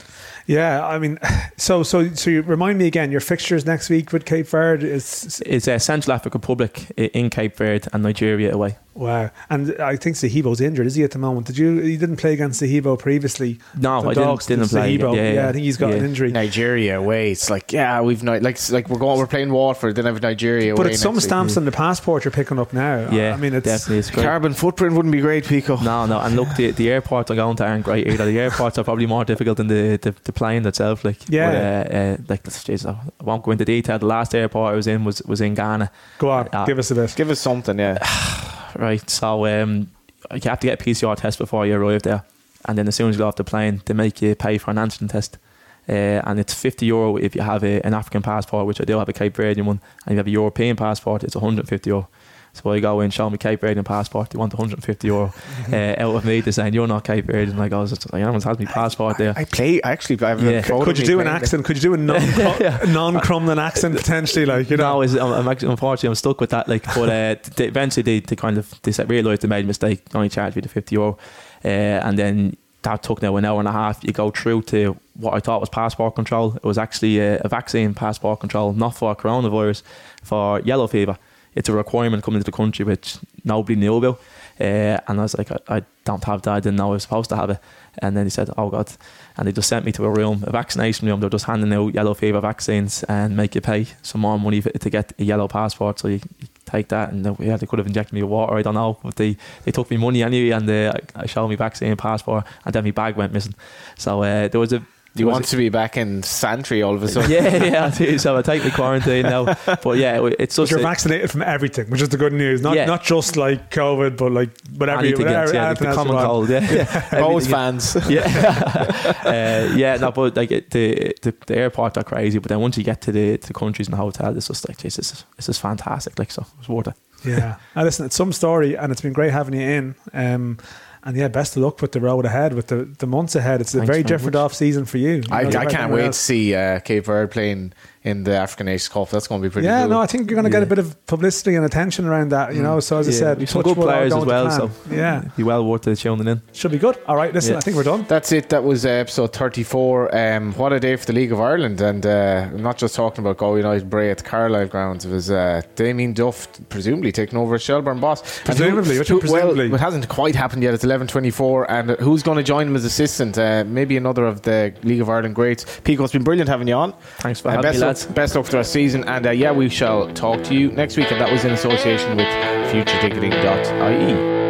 Yeah, I mean, so so so you remind me again. Your fixtures next week with Cape Verde is It's uh, Central African Republic in Cape Verde and Nigeria away. wow, and I think Sahibo's injured. Is he at the moment? Did you? You didn't play against Sahibo previously. No, The I didn't, didn't play. Sahibo. Yeah, Yeah, I think he's got yeah. an injury. Nigeria away. It's like yeah, we've ni- like like we're going we're playing Waterford, then have Nigeria But away. it's some next week. stamps on the passport you're picking up now. Yeah, I mean, it's definitely. It's great. Carbon footprint wouldn't be great, Pico. No, no, and look, the, the airports are going to aren't great either. The airports are probably more difficult than the, the, the plane itself. Like, Yeah. but, uh, uh, like that's jeez, I won't go into detail. The last airport I was in was was in Ghana. go on, Uh, give us a bit. Give us something, yeah. Right, so um, you have to get a PCR test before you arrive there, and then as soon as you go off the plane, they make you pay for an antigen test. Uh, and it's 50 euro if you have a, an African passport, which I do have a Cape Verdean one, and if you have a European passport, it's 150 euro. So I go in, show me Cape Verdean passport, they want 150 euro uh, out of me to saying you're not Cape Verdean. Like, I was just like, everyone has my passport there. I play actually. I have Yeah. a Could you do an playing accent? Could you do a non non Crumlin accent potentially? Like you know, No, is I'm, I'm actually unfortunately I'm stuck with that. Like, but uh, they, eventually they, they kind of they realised they made a mistake. Only charged me the fifty euro, uh, and then that took now an hour and a half. You go through to what I thought was passport control. It was actually a, a vaccine passport control, not for coronavirus, for yellow fever. It's a requirement coming into the country which nobody knew about. Uh, and I was like, I, I don't have that. I didn't know I was supposed to have it. And then he said, Oh God. And they just sent me to a room, a vaccination room. They're just handing out yellow fever vaccines and make you pay some more money to get a yellow passport. So you, you take that. And uh, yeah, they could have injected me with water. I don't know. But they, they took me money anyway and they, I showed me vaccine passport. And then my bag went missing. So uh, there was a. You there was want to be back in Santry all of a sudden? yeah, yeah, I do. So I take the quarantine now. But yeah, it- it's but just you're a- vaccinated from everything, which is the good news. Not Yeah. not just like COVID, but like whatever. anything whatever else, yeah, like anything the else you common cold, yeah. yeah. Both Everything- fans. yeah, uh, yeah. No, but like it- the, the the airports are crazy. But then once you get to the to countries and the hotel, it's just like Jesus, this is this is fantastic. Like so, it's worth it. Yeah. Now listen, it's some story, and it's been great having you in. Um, and yeah, best of luck with the road ahead, with the, the months ahead. It's a Thanks very very different much. off season for you. You I, know, I can't everyone wait to see uh, Cape Verde playing in the African Ace Cup. That's going to be pretty good. Yeah, cool. no, I think you're going to get a bit of publicity and attention around that. You know, so as I said, we've some good players as well. So yeah, be well worth it tuning in. should be good. All right, listen, Yeah. I think we're done. That's it. That was uh, episode 34. Um, what a day for the League of Ireland. And uh, I'm not just talking about Go United Bray at the Carlisle grounds. It was uh, Damien Duff, presumably taking over as Shelbourne boss. And who- Presumably, what do well, presumably? it hasn't quite happened yet. It's 11.24. And who's going to join him as assistant? Uh, maybe another of the League of Ireland greats. Pico, it's been brilliant having you on. Thanks for Uh, having me, luck, lads. best luck for of the season. And uh, yeah, we shall talk to you next week. And that was in association with futureticketing.ie.